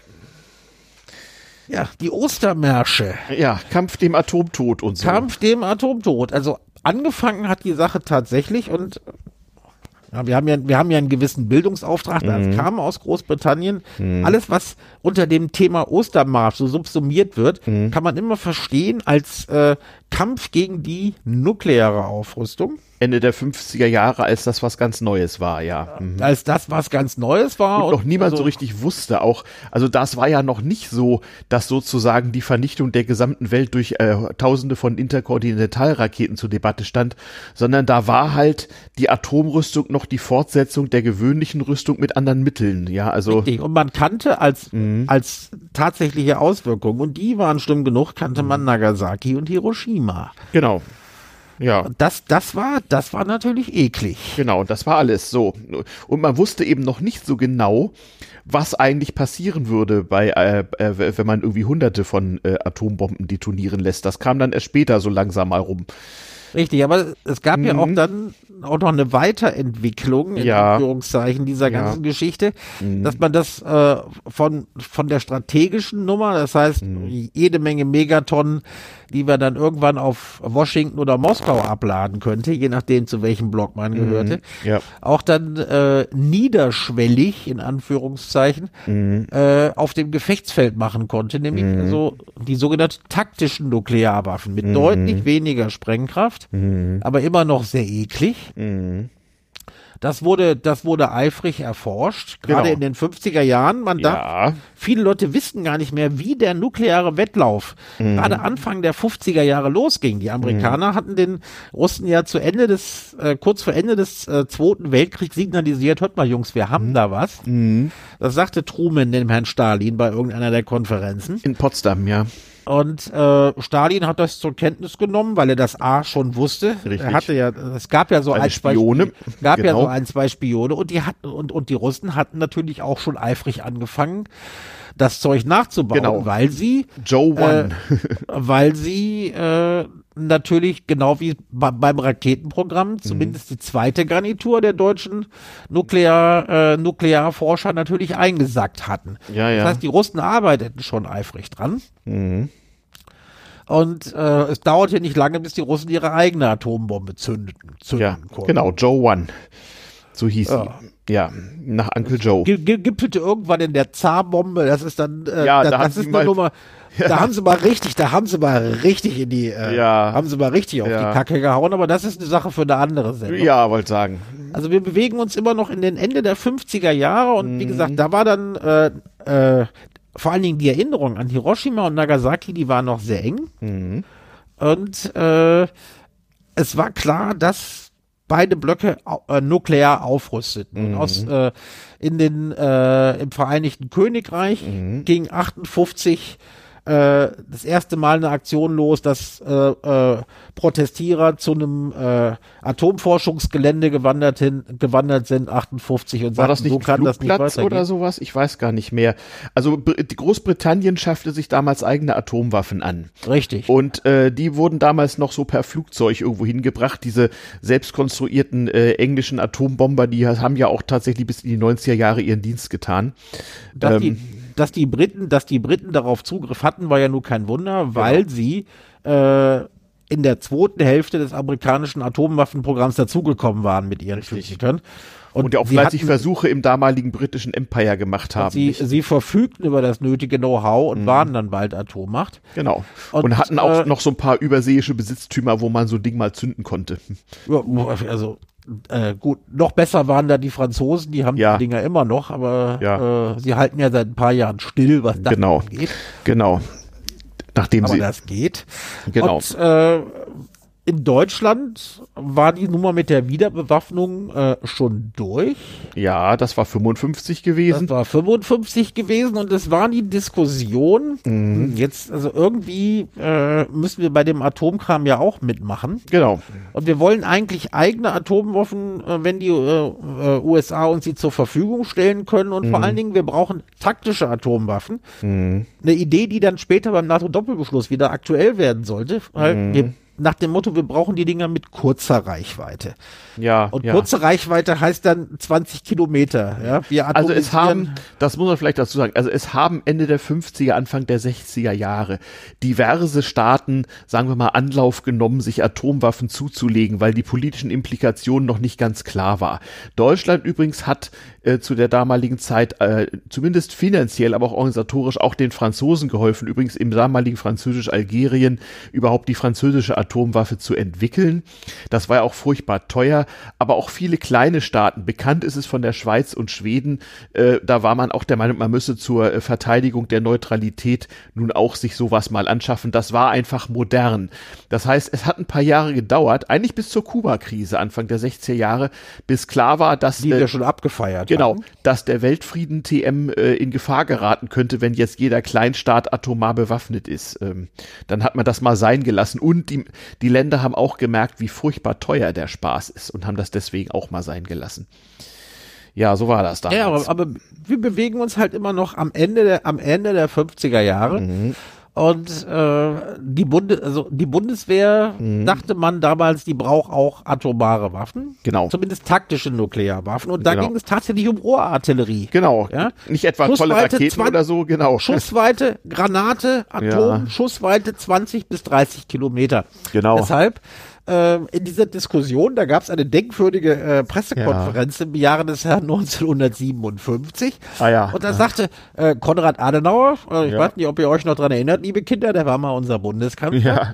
Speaker 1: Ja, die Ostermärsche.
Speaker 2: Ja, Kampf dem Atomtod und so.
Speaker 1: Kampf dem Atomtod. Also angefangen hat die Sache tatsächlich und ja, wir haben ja, wir haben ja einen gewissen Bildungsauftrag, das kam aus Großbritannien. Alles, was unter dem Thema Ostermarsch so subsumiert wird, kann man immer verstehen als äh, Kampf gegen die nukleare Aufrüstung.
Speaker 2: Ende der 50er Jahre, als das was ganz Neues war, ja. Mhm.
Speaker 1: Als das, was ganz Neues war.
Speaker 2: Und noch niemand
Speaker 1: also,
Speaker 2: so richtig wusste auch, also das war ja noch nicht so, dass sozusagen die Vernichtung der gesamten Welt durch äh, tausende von Interkontinentalraketen zur Debatte stand, sondern da war halt die Atomrüstung noch die Fortsetzung der gewöhnlichen Rüstung mit anderen Mitteln, ja, also
Speaker 1: Richtig. Und man kannte als, als tatsächliche Auswirkungen, und die waren schlimm genug, kannte man Nagasaki und Hiroshima.
Speaker 2: genau. Ja.
Speaker 1: Das, das war, das war natürlich eklig.
Speaker 2: Genau, das war alles so. Und man wusste eben noch nicht so genau, was eigentlich passieren würde, bei, äh, äh, wenn man irgendwie hunderte von äh, Atombomben detonieren lässt. Das kam dann erst später so langsam mal rum.
Speaker 1: Richtig, aber es gab ja auch dann auch noch eine Weiterentwicklung in
Speaker 2: Ja.
Speaker 1: Anführungszeichen dieser
Speaker 2: Ja.
Speaker 1: ganzen Geschichte, dass man das äh, von, von der strategischen Nummer, das heißt jede Menge Megatonnen, die wir dann irgendwann auf Washington oder Moskau abladen könnte, je nachdem zu welchem Block man gehörte,
Speaker 2: Ja.
Speaker 1: auch dann äh, niederschwellig in Anführungszeichen äh, auf dem Gefechtsfeld machen konnte, nämlich so die sogenannten taktischen Nuklearwaffen mit deutlich weniger Sprengkraft, aber immer noch sehr eklig. Das wurde, das wurde eifrig erforscht, gerade
Speaker 2: Genau.
Speaker 1: in den 50er Jahren. Man darf,
Speaker 2: Ja.
Speaker 1: viele Leute wissen gar nicht mehr, wie der nukleare Wettlauf gerade Anfang der 50er Jahre losging. Die Amerikaner hatten den Russen ja zu Ende des, äh, kurz vor Ende des äh, Zweiten Weltkriegs signalisiert, hört mal Jungs, wir haben da was. Das sagte Truman dem Herrn Stalin bei irgendeiner der Konferenzen.
Speaker 2: In Potsdam, ja.
Speaker 1: Und äh, Stalin hat das zur Kenntnis genommen, weil er das A schon wusste.
Speaker 2: Richtig.
Speaker 1: Er hatte ja, es gab ja so
Speaker 2: Seine
Speaker 1: ein, zwei
Speaker 2: Spione.
Speaker 1: Spi- gab ja
Speaker 2: Genau.
Speaker 1: so ein, zwei Spione und die hatten und und die Russen hatten natürlich auch schon eifrig angefangen, das Zeug nachzubauen,
Speaker 2: Genau.
Speaker 1: weil sie
Speaker 2: Joe One.
Speaker 1: weil sie äh, natürlich genau wie bei, beim Raketenprogramm zumindest die zweite Garnitur der deutschen Nuklear, äh, Nuklearforscher natürlich eingesackt hatten.
Speaker 2: Ja, ja.
Speaker 1: Das heißt, die Russen arbeiteten schon eifrig dran. Und äh, es dauerte nicht lange, bis die Russen ihre eigene Atombombe zündeten. zünden
Speaker 2: ja,
Speaker 1: konnten.
Speaker 2: genau, Joe One. So hieß
Speaker 1: Ja.
Speaker 2: sie. Ja, nach Uncle Joe.
Speaker 1: Gipfelte irgendwann in der Zarbombe, das ist dann, äh,
Speaker 2: Ja,
Speaker 1: da,
Speaker 2: da
Speaker 1: das ist eine Nummer, da haben sie mal richtig, da haben sie mal richtig in die, äh,
Speaker 2: Ja.
Speaker 1: haben sie mal richtig auf
Speaker 2: Ja.
Speaker 1: die Kacke gehauen, aber das ist eine Sache für eine andere Sendung.
Speaker 2: Ja, wollte sagen.
Speaker 1: Also wir bewegen uns immer noch in den Ende der 50er Jahre und
Speaker 2: Mhm.
Speaker 1: wie gesagt, da war dann äh, äh, vor allen Dingen die Erinnerung an Hiroshima und Nagasaki, die war noch sehr eng.
Speaker 2: Mhm.
Speaker 1: Und äh, es war klar, dass beide Blöcke äh, nuklear aufrüsteten. Mhm. aus, äh, in den, äh, im Vereinigten Königreich mhm. ging 58 äh, das erste Mal eine Aktion los, dass äh, äh, Protestierer zu einem äh, Atomforschungsgelände gewandert, hin, gewandert sind, 58 und
Speaker 2: War sagten, das nicht so kann das nicht oder sowas? Ich weiß gar nicht mehr. Also Großbritannien schaffte sich damals eigene Atomwaffen an.
Speaker 1: Richtig.
Speaker 2: Und äh, die wurden damals noch so per Flugzeug irgendwo hingebracht. Diese selbstkonstruierten äh, englischen Atombomber, die haben ja auch tatsächlich bis in die 90er Jahre ihren Dienst getan.
Speaker 1: Dass ähm, die dass die Briten, dass die Briten darauf Zugriff hatten, war ja nur kein Wunder, weil genau. sie äh, in der zweiten Hälfte des amerikanischen Atomwaffenprogramms dazugekommen waren mit ihren Physikern.
Speaker 2: Und, und ja auch fleißig Versuche im damaligen britischen Empire gemacht haben.
Speaker 1: Sie, sie verfügten über das nötige Know-how und mhm. waren dann bald Atommacht.
Speaker 2: Genau. Und, und hatten auch äh, noch so ein paar überseeische Besitztümer, wo man so ein Ding mal zünden konnte.
Speaker 1: Also äh, gut, noch besser waren da die Franzosen, die haben ja. die Dinger immer noch, aber ja. äh, sie halten ja seit ein paar Jahren still, was das
Speaker 2: genau.
Speaker 1: angeht.
Speaker 2: Genau. Nachdem
Speaker 1: aber
Speaker 2: sie.
Speaker 1: das geht.
Speaker 2: Genau.
Speaker 1: Und, äh, in Deutschland war die Nummer mit der Wiederbewaffnung äh, schon durch.
Speaker 2: Ja, das war 55 gewesen.
Speaker 1: Das war 55 gewesen und es war die Diskussion. Mhm. Jetzt, also irgendwie äh, müssen wir bei dem Atomkram ja auch mitmachen.
Speaker 2: Genau.
Speaker 1: Und wir wollen eigentlich eigene Atomwaffen, äh, wenn die äh, äh USA uns sie zur Verfügung stellen können. Und mhm. vor allen Dingen, wir brauchen taktische Atomwaffen. Mhm. Eine Idee, die dann später beim NATO-Doppelbeschluss wieder aktuell werden sollte. Weil mhm. wir nach dem Motto, wir brauchen die Dinger mit kurzer Reichweite.
Speaker 2: Ja.
Speaker 1: Und
Speaker 2: ja.
Speaker 1: kurze Reichweite heißt dann 20 Kilometer. Ja?
Speaker 2: Wir also es haben, das muss man vielleicht dazu sagen, also es haben Ende der 50er, Anfang der 60er Jahre diverse Staaten, sagen wir mal, Anlauf genommen, sich Atomwaffen zuzulegen, weil die politischen Implikationen noch nicht ganz klar war. Deutschland übrigens hat äh, zu der damaligen Zeit äh, zumindest finanziell, aber auch organisatorisch auch den Franzosen geholfen, übrigens im damaligen französisch-Algerien überhaupt die französische Atomwaffe zu entwickeln. Das war ja auch furchtbar teuer, aber auch viele kleine Staaten. Bekannt ist es von der Schweiz und Schweden. Äh, da war man auch der Meinung, man müsse zur äh, Verteidigung der Neutralität nun auch sich sowas mal anschaffen. Das war einfach modern. Das heißt, es hat ein paar Jahre gedauert, eigentlich bis zur Kuba-Krise Anfang der 60er Jahre, bis klar war, dass
Speaker 1: die äh, ja schon abgefeiert
Speaker 2: Genau, dass der Weltfrieden TM äh, in Gefahr geraten könnte, wenn jetzt jeder Kleinstaat atomar bewaffnet ist. Ähm, dann hat man das mal sein gelassen. Und die, die Länder haben auch gemerkt, wie furchtbar teuer der Spaß ist und haben das deswegen auch mal sein gelassen. Ja, so war das damals.
Speaker 1: Ja, aber, aber wir bewegen uns halt immer noch am Ende der, am Ende der 50er Jahre. Mhm. Und äh, die, Bunde, also die Bundeswehr mhm. dachte man damals, die braucht auch atomare Waffen.
Speaker 2: Genau.
Speaker 1: Zumindest taktische Nuklearwaffen. Und da genau. ging es tatsächlich um Rohrartillerie.
Speaker 2: Genau. Ja? Nicht etwa tolle Raketen 20, oder so, genau.
Speaker 1: Schussweite, Granate, Atom, ja. Schussweite 20 bis 30 Kilometer.
Speaker 2: Genau.
Speaker 1: Deshalb äh, in dieser Diskussion, da gab es eine denkwürdige äh, Pressekonferenz ja. im Jahre des Herrn 1957.
Speaker 2: Ah ja.
Speaker 1: Und da sagte äh, Konrad Adenauer, äh, ich ja. weiß nicht, ob ihr euch noch dran erinnert, liebe Kinder, der war mal unser Bundeskanzler. Ja.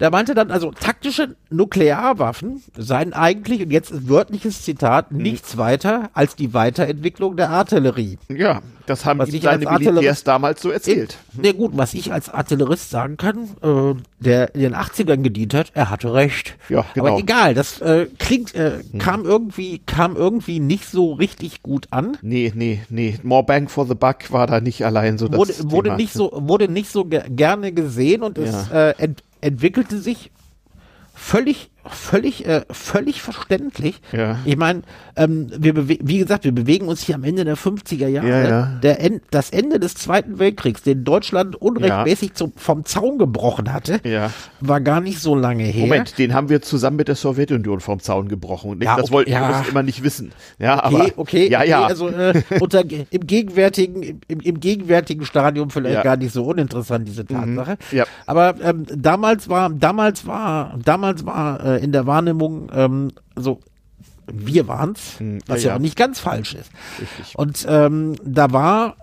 Speaker 1: Der meinte dann also, taktische Nuklearwaffen seien eigentlich, und jetzt ist wörtliches Zitat, mhm. nichts weiter als die Weiterentwicklung der Artillerie.
Speaker 2: Ja, das haben was ihm seine Militärs damals so erzählt.
Speaker 1: Na gut, was ich als Artillerist sagen kann, äh, der in den 80ern gedient hat, er hatte recht.
Speaker 2: Ja, genau.
Speaker 1: Aber egal, das äh, klingt, äh, hm. kam irgendwie, kam irgendwie nicht so richtig gut an.
Speaker 2: Nee, nee, nee. More Bang for the Buck war da nicht allein so
Speaker 1: das wurde, wurde nicht so Wurde nicht so ge gerne gesehen und ja. es äh, ent entwickelte sich völlig völlig, äh, völlig verständlich.
Speaker 2: Ja.
Speaker 1: Ich meine, ähm, wir wie gesagt, wir bewegen uns hier am Ende der 50er Jahre.
Speaker 2: Ja, ja.
Speaker 1: Der en das Ende des Zweiten Weltkriegs, den Deutschland unrechtmäßig zum, vom Zaun gebrochen hatte,
Speaker 2: ja.
Speaker 1: war gar nicht so lange her.
Speaker 2: Moment, den haben wir zusammen mit der Sowjetunion vom Zaun gebrochen. Das okay, wollten wir immer nicht wissen. Ja,
Speaker 1: okay,
Speaker 2: aber,
Speaker 1: okay,
Speaker 2: ja, ja.
Speaker 1: also äh, unter, im gegenwärtigen, im, im gegenwärtigen Stadium vielleicht gar nicht so uninteressant diese mhm. Tatsache.
Speaker 2: Mhm. Ja.
Speaker 1: Aber ähm, damals war, damals war, damals war äh, in der Wahrnehmung ähm, so wir waren's, hm, was ja, ja, auch nicht ganz falsch ist.
Speaker 2: Richtig.
Speaker 1: Und ähm, da war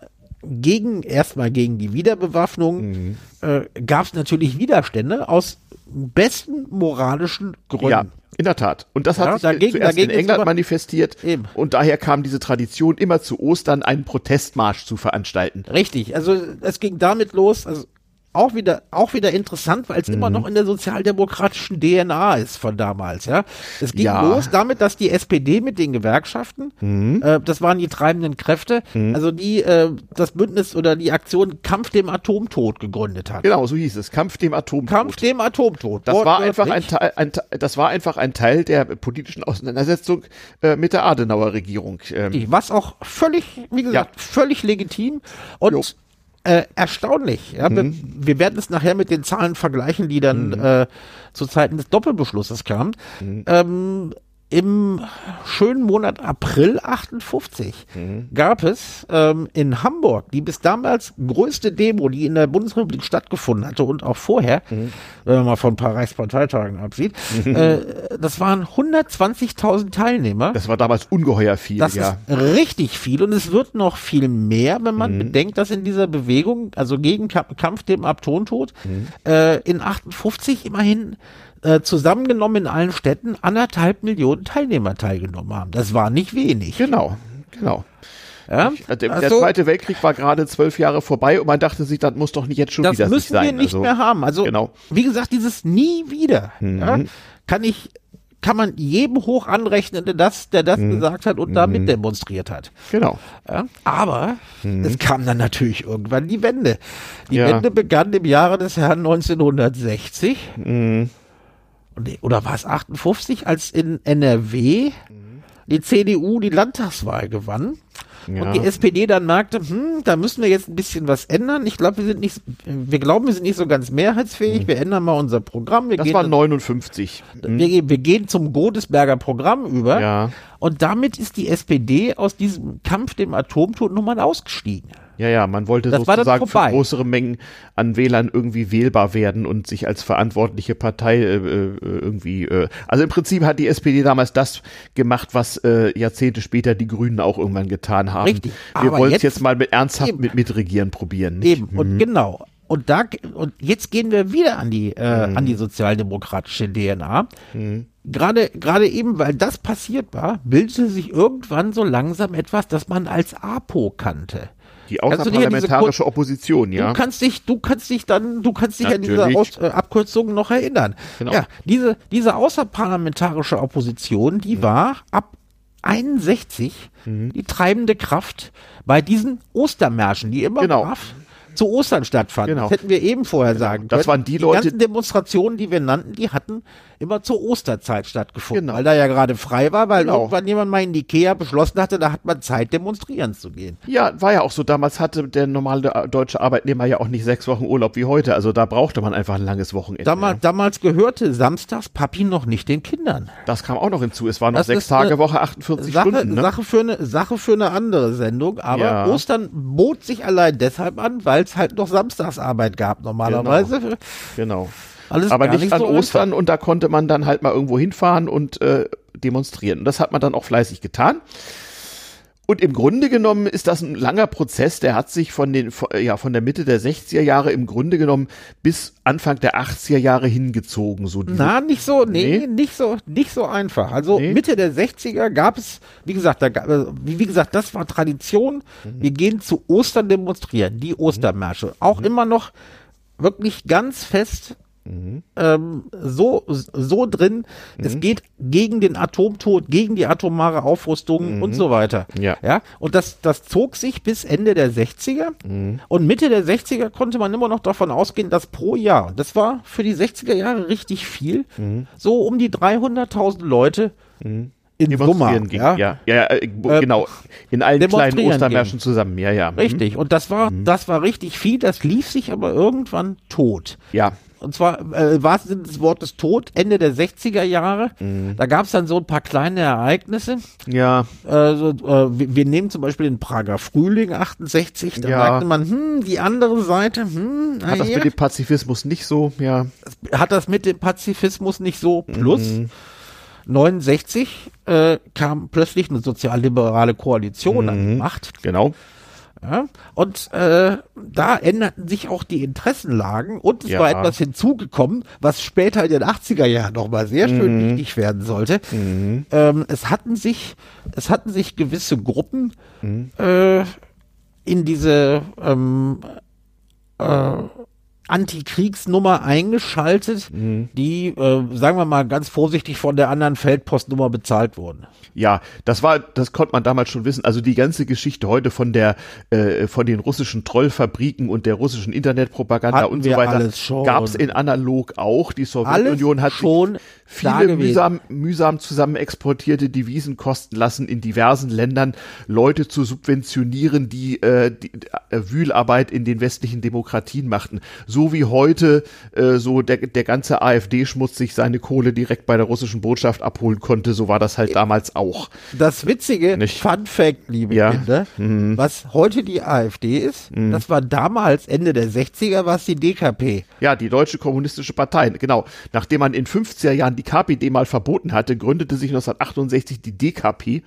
Speaker 1: gegen erstmal gegen die Wiederbewaffnung mhm. äh, gab es natürlich Widerstände aus besten moralischen Gründen. Ja,
Speaker 2: in der Tat. Und das hat ja, sich dagegen, zuerst dagegen in England manifestiert. Eben. Und daher kam diese Tradition, immer zu Ostern einen Protestmarsch zu veranstalten.
Speaker 1: Richtig. Also es ging damit los. Also auch wieder, auch wieder interessant, weil es mhm. immer noch in der sozialdemokratischen DNA ist von damals, ja. Es ging ja. los damit, dass die SPD mit den Gewerkschaften, mhm. äh, das waren die treibenden Kräfte, mhm. also die äh, das Bündnis oder die Aktion Kampf dem Atomtod gegründet hat.
Speaker 2: Genau, so hieß es. Kampf dem Atomtod.
Speaker 1: Kampf dem Atomtod.
Speaker 2: Das war einfach ein Teil, ein, das war einfach ein Teil der politischen Auseinandersetzung äh, mit der Adenauer Regierung.
Speaker 1: Ähm. Was auch völlig, wie gesagt, ja. völlig legitim und jo äh, erstaunlich. Ja? Mhm. Wir, werden es nachher mit den Zahlen vergleichen, die dann mhm. äh, zu Zeiten des Doppelbeschlusses kamen. Mhm. Ähm, im schönen Monat April 58 mhm. gab es ähm, in Hamburg die bis damals größte Demo, die in der Bundesrepublik stattgefunden hatte und auch vorher, mhm. wenn man mal von ein paar Reichsparteitagen absieht, mhm. äh, das waren 120.000 Teilnehmer.
Speaker 2: Das war damals ungeheuer viel.
Speaker 1: Das ja. ist richtig viel und es wird noch viel mehr, wenn man mhm. bedenkt, dass in dieser Bewegung, also gegen Kampf dem Abtontod, mhm. äh, in 58 immerhin äh, zusammengenommen in allen Städten anderthalb Millionen Teilnehmer teilgenommen haben. Das war nicht wenig.
Speaker 2: Genau, genau. Ja? Ich, äh, der, also, der, Zweite Weltkrieg war gerade zwölf Jahre vorbei und man dachte sich, das muss doch nicht jetzt schon wieder
Speaker 1: sein. Das müssen wir nicht also, mehr haben. Also, genau. wie gesagt, dieses nie wieder mhm. ja, kann ich kann man jedem hoch anrechnen, der das, der das mhm. gesagt hat und mhm. da mit demonstriert hat.
Speaker 2: Genau.
Speaker 1: Ja, aber mhm. es kam dann natürlich irgendwann die Wende. Die ja. Wende begann im Jahre des Herrn 1960. Oder war es 58, als in NRW die CDU die Landtagswahl gewann ja. und die SPD dann merkte, hm, da müssen wir jetzt ein bisschen was ändern. Ich glaube, wir sind nicht, wir glauben, wir sind nicht so ganz mehrheitsfähig. Wir ändern mal unser Programm. Wir
Speaker 2: das war 59.
Speaker 1: Mhm. Wir, wir, gehen zum Godesberger Programm über. Ja. Und damit ist die SPD aus diesem Kampf dem Atomtod nun mal ausgestiegen.
Speaker 2: Ja, ja, man wollte das sozusagen für größere Mengen an Wählern irgendwie wählbar werden und sich als verantwortliche Partei äh, äh, irgendwie. Äh, also im Prinzip hat die SPD damals das gemacht, was äh, Jahrzehnte später die Grünen auch irgendwann getan haben. Richtig. Wir wollen es jetzt mal mit ernsthaft eben. mit mitregieren probieren.
Speaker 1: Nicht? Eben, mhm. und genau. Und da und jetzt gehen wir wieder an die äh, mhm. an die sozialdemokratische DNA. Mhm. Gerade gerade eben, weil das passiert war, bildete sich irgendwann so langsam etwas, das man als APO kannte.
Speaker 2: Die außerparlamentarische Opposition, ja.
Speaker 1: Du kannst dich, du kannst dich dann, du kannst dich Natürlich. an diese Aus, äh, Abkürzung noch erinnern. Genau. Ja, diese, diese außerparlamentarische Opposition, die mhm. war ab 61 mhm. die treibende Kraft bei diesen Ostermärschen, die immer
Speaker 2: genau.
Speaker 1: brav zu Ostern stattfanden. Genau. Das hätten wir eben vorher genau. sagen
Speaker 2: können. Das waren die, die Leute. Die
Speaker 1: ganzen Demonstrationen, die wir nannten, die hatten immer zur Osterzeit stattgefunden, genau. weil da ja gerade frei war, weil genau. irgendwann jemand mal in Ikea beschlossen hatte, da hat man Zeit, demonstrieren zu gehen.
Speaker 2: Ja, war ja auch so. Damals hatte der normale deutsche Arbeitnehmer ja auch nicht sechs Wochen Urlaub wie heute. Also da brauchte man einfach ein langes Wochenende.
Speaker 1: Damals, damals gehörte samstags Papi noch nicht den Kindern.
Speaker 2: Das kam auch noch hinzu. Es war noch das sechs Tage Woche, 48
Speaker 1: Sache,
Speaker 2: Stunden.
Speaker 1: Ne? Sache, für eine, Sache für eine andere Sendung. Aber ja. Ostern bot sich allein deshalb an, weil es halt noch Samstagsarbeit gab normalerweise.
Speaker 2: Genau. genau. Alles aber nicht, nicht an so Ostern einfach. und da konnte man dann halt mal irgendwo hinfahren und äh, demonstrieren. Und das hat man dann auch fleißig getan. Und im Grunde genommen ist das ein langer Prozess, der hat sich von den, ja, von der Mitte der 60er Jahre im Grunde genommen bis Anfang der 80er Jahre hingezogen, so.
Speaker 1: Na, nicht so, nee, nee, nicht so, nicht so einfach. Also nee. Mitte der 60er gab es, wie gesagt, da, äh, wie, wie gesagt, das war Tradition. Mhm. Wir gehen zu Ostern demonstrieren, die Ostermärsche. Auch mhm. immer noch wirklich ganz fest Mhm. Ähm, so, so drin. Mhm. Es geht gegen den Atomtod, gegen die atomare Aufrüstung mhm. und so weiter.
Speaker 2: Ja.
Speaker 1: ja. Und das, das zog sich bis Ende der 60er. Mhm. Und Mitte der 60er konnte man immer noch davon ausgehen, dass pro Jahr, das war für die 60er Jahre richtig viel, mhm. so um die 300.000 Leute
Speaker 2: mhm. in Summe. Ja, ja, ja äh, äh, genau. In allen kleinen Ostermärschen zusammen. Ja, ja.
Speaker 1: Richtig. Und das war, das war richtig viel. Das lief sich aber irgendwann tot.
Speaker 2: Ja
Speaker 1: und zwar äh, wahrsten Sinne des Wortes tot, Ende der 60er Jahre. Mhm. Da gab es dann so ein paar kleine Ereignisse.
Speaker 2: Ja.
Speaker 1: Äh, so, äh, wir, wir, nehmen zum Beispiel den Prager Frühling 68, da ja. merkte man, hm, die andere Seite, hm,
Speaker 2: Hat das mit dem Pazifismus nicht so, ja.
Speaker 1: Hat das mit dem Pazifismus nicht so, plus. Mhm. 69 äh, kam plötzlich eine sozialliberale Koalition mhm. an die Macht.
Speaker 2: Genau.
Speaker 1: Ja? Und äh, da änderten sich auch die Interessenlagen und es ja. war etwas hinzugekommen, was später in den 80er Jahren nochmal sehr schön mhm. wichtig werden sollte. Mhm. Ähm, es hatten sich, es hatten sich gewisse Gruppen mhm. äh, in diese ähm, äh, Antikriegsnummer eingeschaltet, mhm. die, äh, sagen wir mal ganz vorsichtig, von der anderen Feldpostnummer bezahlt wurden.
Speaker 2: Ja, das war, das konnte man damals schon wissen. Also die ganze Geschichte heute von der, äh, von den russischen Trollfabriken und der russischen Internetpropaganda
Speaker 1: Hatten
Speaker 2: und so weiter, gab es in analog auch. Die Sowjetunion hat
Speaker 1: schon
Speaker 2: viele mühsam, mühsam zusammen exportierte Devisen kosten lassen, in diversen Ländern Leute zu subventionieren, die, äh, die äh, Wühlarbeit in den westlichen Demokratien machten. So wie heute äh, so der, der ganze AfD-Schmutz sich seine Kohle direkt bei der russischen Botschaft abholen konnte, so war das halt damals auch.
Speaker 1: Das Witzige, Nicht? Fun Fact, liebe ja. Kinder, mhm. was heute die AfD ist, mhm. das war damals Ende der 60er, was die DKP.
Speaker 2: Ja, die Deutsche Kommunistische Partei, genau. Nachdem man in 50er Jahren die KPD mal verboten hatte, gründete sich 1968 die DKP.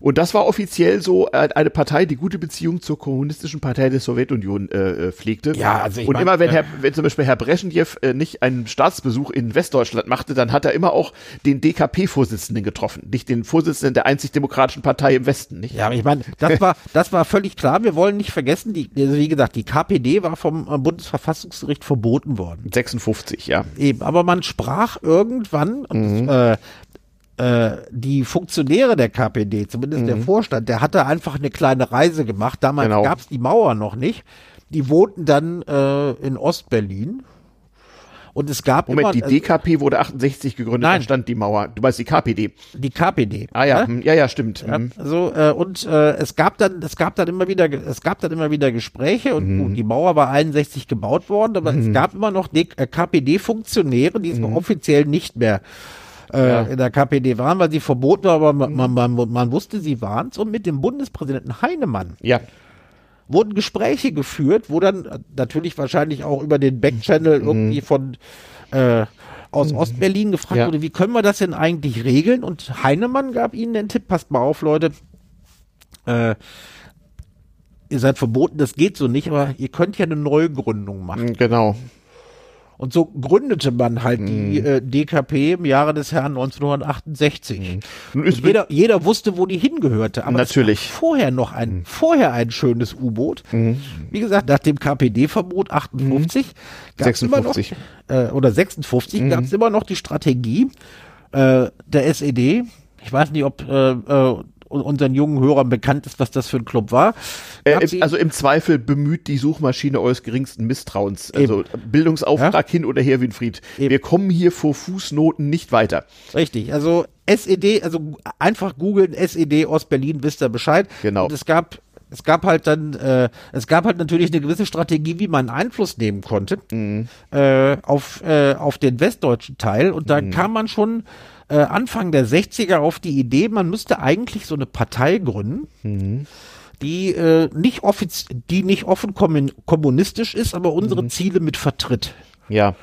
Speaker 2: Und das war offiziell so äh, eine Partei, die gute Beziehung zur Kommunistischen Partei der Sowjetunion äh, äh pflegte.
Speaker 1: Ja, also ich
Speaker 2: Und mein, immer wenn, Herr, wenn zum Beispiel Herr Breschenjew äh, nicht einen Staatsbesuch in Westdeutschland machte, dann hat er immer auch den DKP-Vorsitzenden getroffen, nicht den Vorsitzenden der einzig demokratischen Partei im Westen. Nicht?
Speaker 1: Ja, ich meine, das war, das war völlig klar. Wir wollen nicht vergessen, die, also wie gesagt, die KPD war vom äh, Bundesverfassungsgericht verboten worden.
Speaker 2: 56, ja.
Speaker 1: Eben, aber man sprach irgendwann und mhm. äh, äh, die Funktionäre der KPD, zumindest mhm. der Vorstand, der hatte einfach eine kleine Reise gemacht. Damals genau. gab es die Mauer noch nicht. Die wohnten dann äh, in Ostberlin und es gab
Speaker 2: Moment, immer, die DKP wurde 68 gegründet, nein, dann stand die Mauer. Du meinst die KPD?
Speaker 1: Die KPD.
Speaker 2: Ah ja, ja, ja, ja stimmt.
Speaker 1: Ja, so äh, und äh, es gab dann, es gab dann immer wieder, es gab dann immer wieder Gespräche und mhm. gut, die Mauer war 61 gebaut worden, aber mhm. es gab immer noch äh, KPD-Funktionäre, die mhm. offiziell nicht mehr äh, ja. in der KPD waren, weil sie verboten war, aber man, man, man, man wusste, sie waren es. Und mit dem Bundespräsidenten Heinemann
Speaker 2: ja
Speaker 1: wurden Gespräche geführt, wo dann äh, natürlich wahrscheinlich auch über den Backchannel mhm. irgendwie von äh, aus mhm. Ostberlin gefragt ja. wurde, wie können wir das denn eigentlich regeln? Und Heinemann gab ihnen den Tipp, passt mal auf, Leute, äh, ihr seid verboten, das geht so nicht, aber ihr könnt ja eine Neugründung machen.
Speaker 2: Genau.
Speaker 1: Und so gründete man halt mhm. die äh, DKP im Jahre des Herrn 1968. Mhm. Jeder, jeder wusste, wo die hingehörte.
Speaker 2: Aber Natürlich.
Speaker 1: vorher noch ein, mhm. vorher ein schönes U-Boot. Mhm. Wie gesagt, nach dem KPD-Verbot 58
Speaker 2: gab es immer noch,
Speaker 1: äh, oder 56 mhm. gab es immer noch die Strategie äh, der SED. Ich weiß nicht, ob äh, äh, unseren jungen Hörern bekannt ist, was das für ein Club war.
Speaker 2: Äh, also im Zweifel bemüht die Suchmaschine eures geringsten Misstrauens. Also Eben. Also Bildungsauftrag ja? hin oder her, Winfried. Eben. Wir kommen hier vor Fußnoten nicht weiter.
Speaker 1: Richtig, also SED, also einfach googeln SED Ostberlin, wisst ihr Bescheid.
Speaker 2: Genau.
Speaker 1: Und es gab es gab halt dann, äh, es gab halt natürlich eine gewisse Strategie, wie man Einfluss nehmen konnte mhm. äh, auf, äh, auf den westdeutschen Teil. Und da mhm. kam man schon äh, Anfang der 60er auf die Idee, man müsste eigentlich so eine Partei gründen. Mhm die äh, nicht offiz die nicht offen kommunistisch ist, aber unsere mhm. Ziele mit vertritt.
Speaker 2: Ja,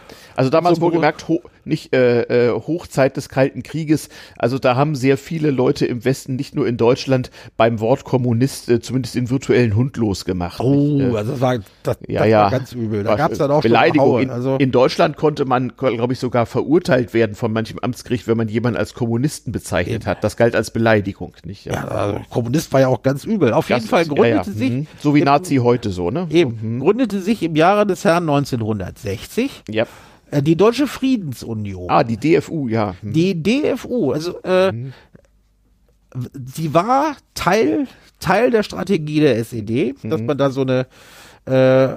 Speaker 2: also damals so, wohlgemerkt ho nicht äh, äh, Hochzeit des Kalten Krieges. Also da haben sehr viele Leute im Westen, nicht nur in Deutschland, beim Wort Kommunist äh, zumindest den virtuellen Hund losgemacht.
Speaker 1: Oh, nicht, äh, also das war, das,
Speaker 2: ja, das ja,
Speaker 1: war ganz übel. Da gab es dann auch
Speaker 2: Beleidigung. In, also in Deutschland konnte man, glaube ich, sogar verurteilt werden von manchem Amtsgericht, wenn man jemanden als Kommunisten bezeichnet eben. hat. Das galt als Beleidigung, nicht?
Speaker 1: Ja, ja also Kommunist war ja auch ganz übel. Auf jeden Fall gründete sich. Mhm.
Speaker 2: So wie Nazi heute so, ne?
Speaker 1: Eben. Mhm. Gründete sich im Jahre des Herrn 1960.
Speaker 2: Ja.
Speaker 1: Äh, die Deutsche Friedensunion.
Speaker 2: Ah, die DFU, ja.
Speaker 1: Hm. Die DFU, also äh, hm. sie war Teil, Teil der Strategie der SED, hm. dass man da so eine äh,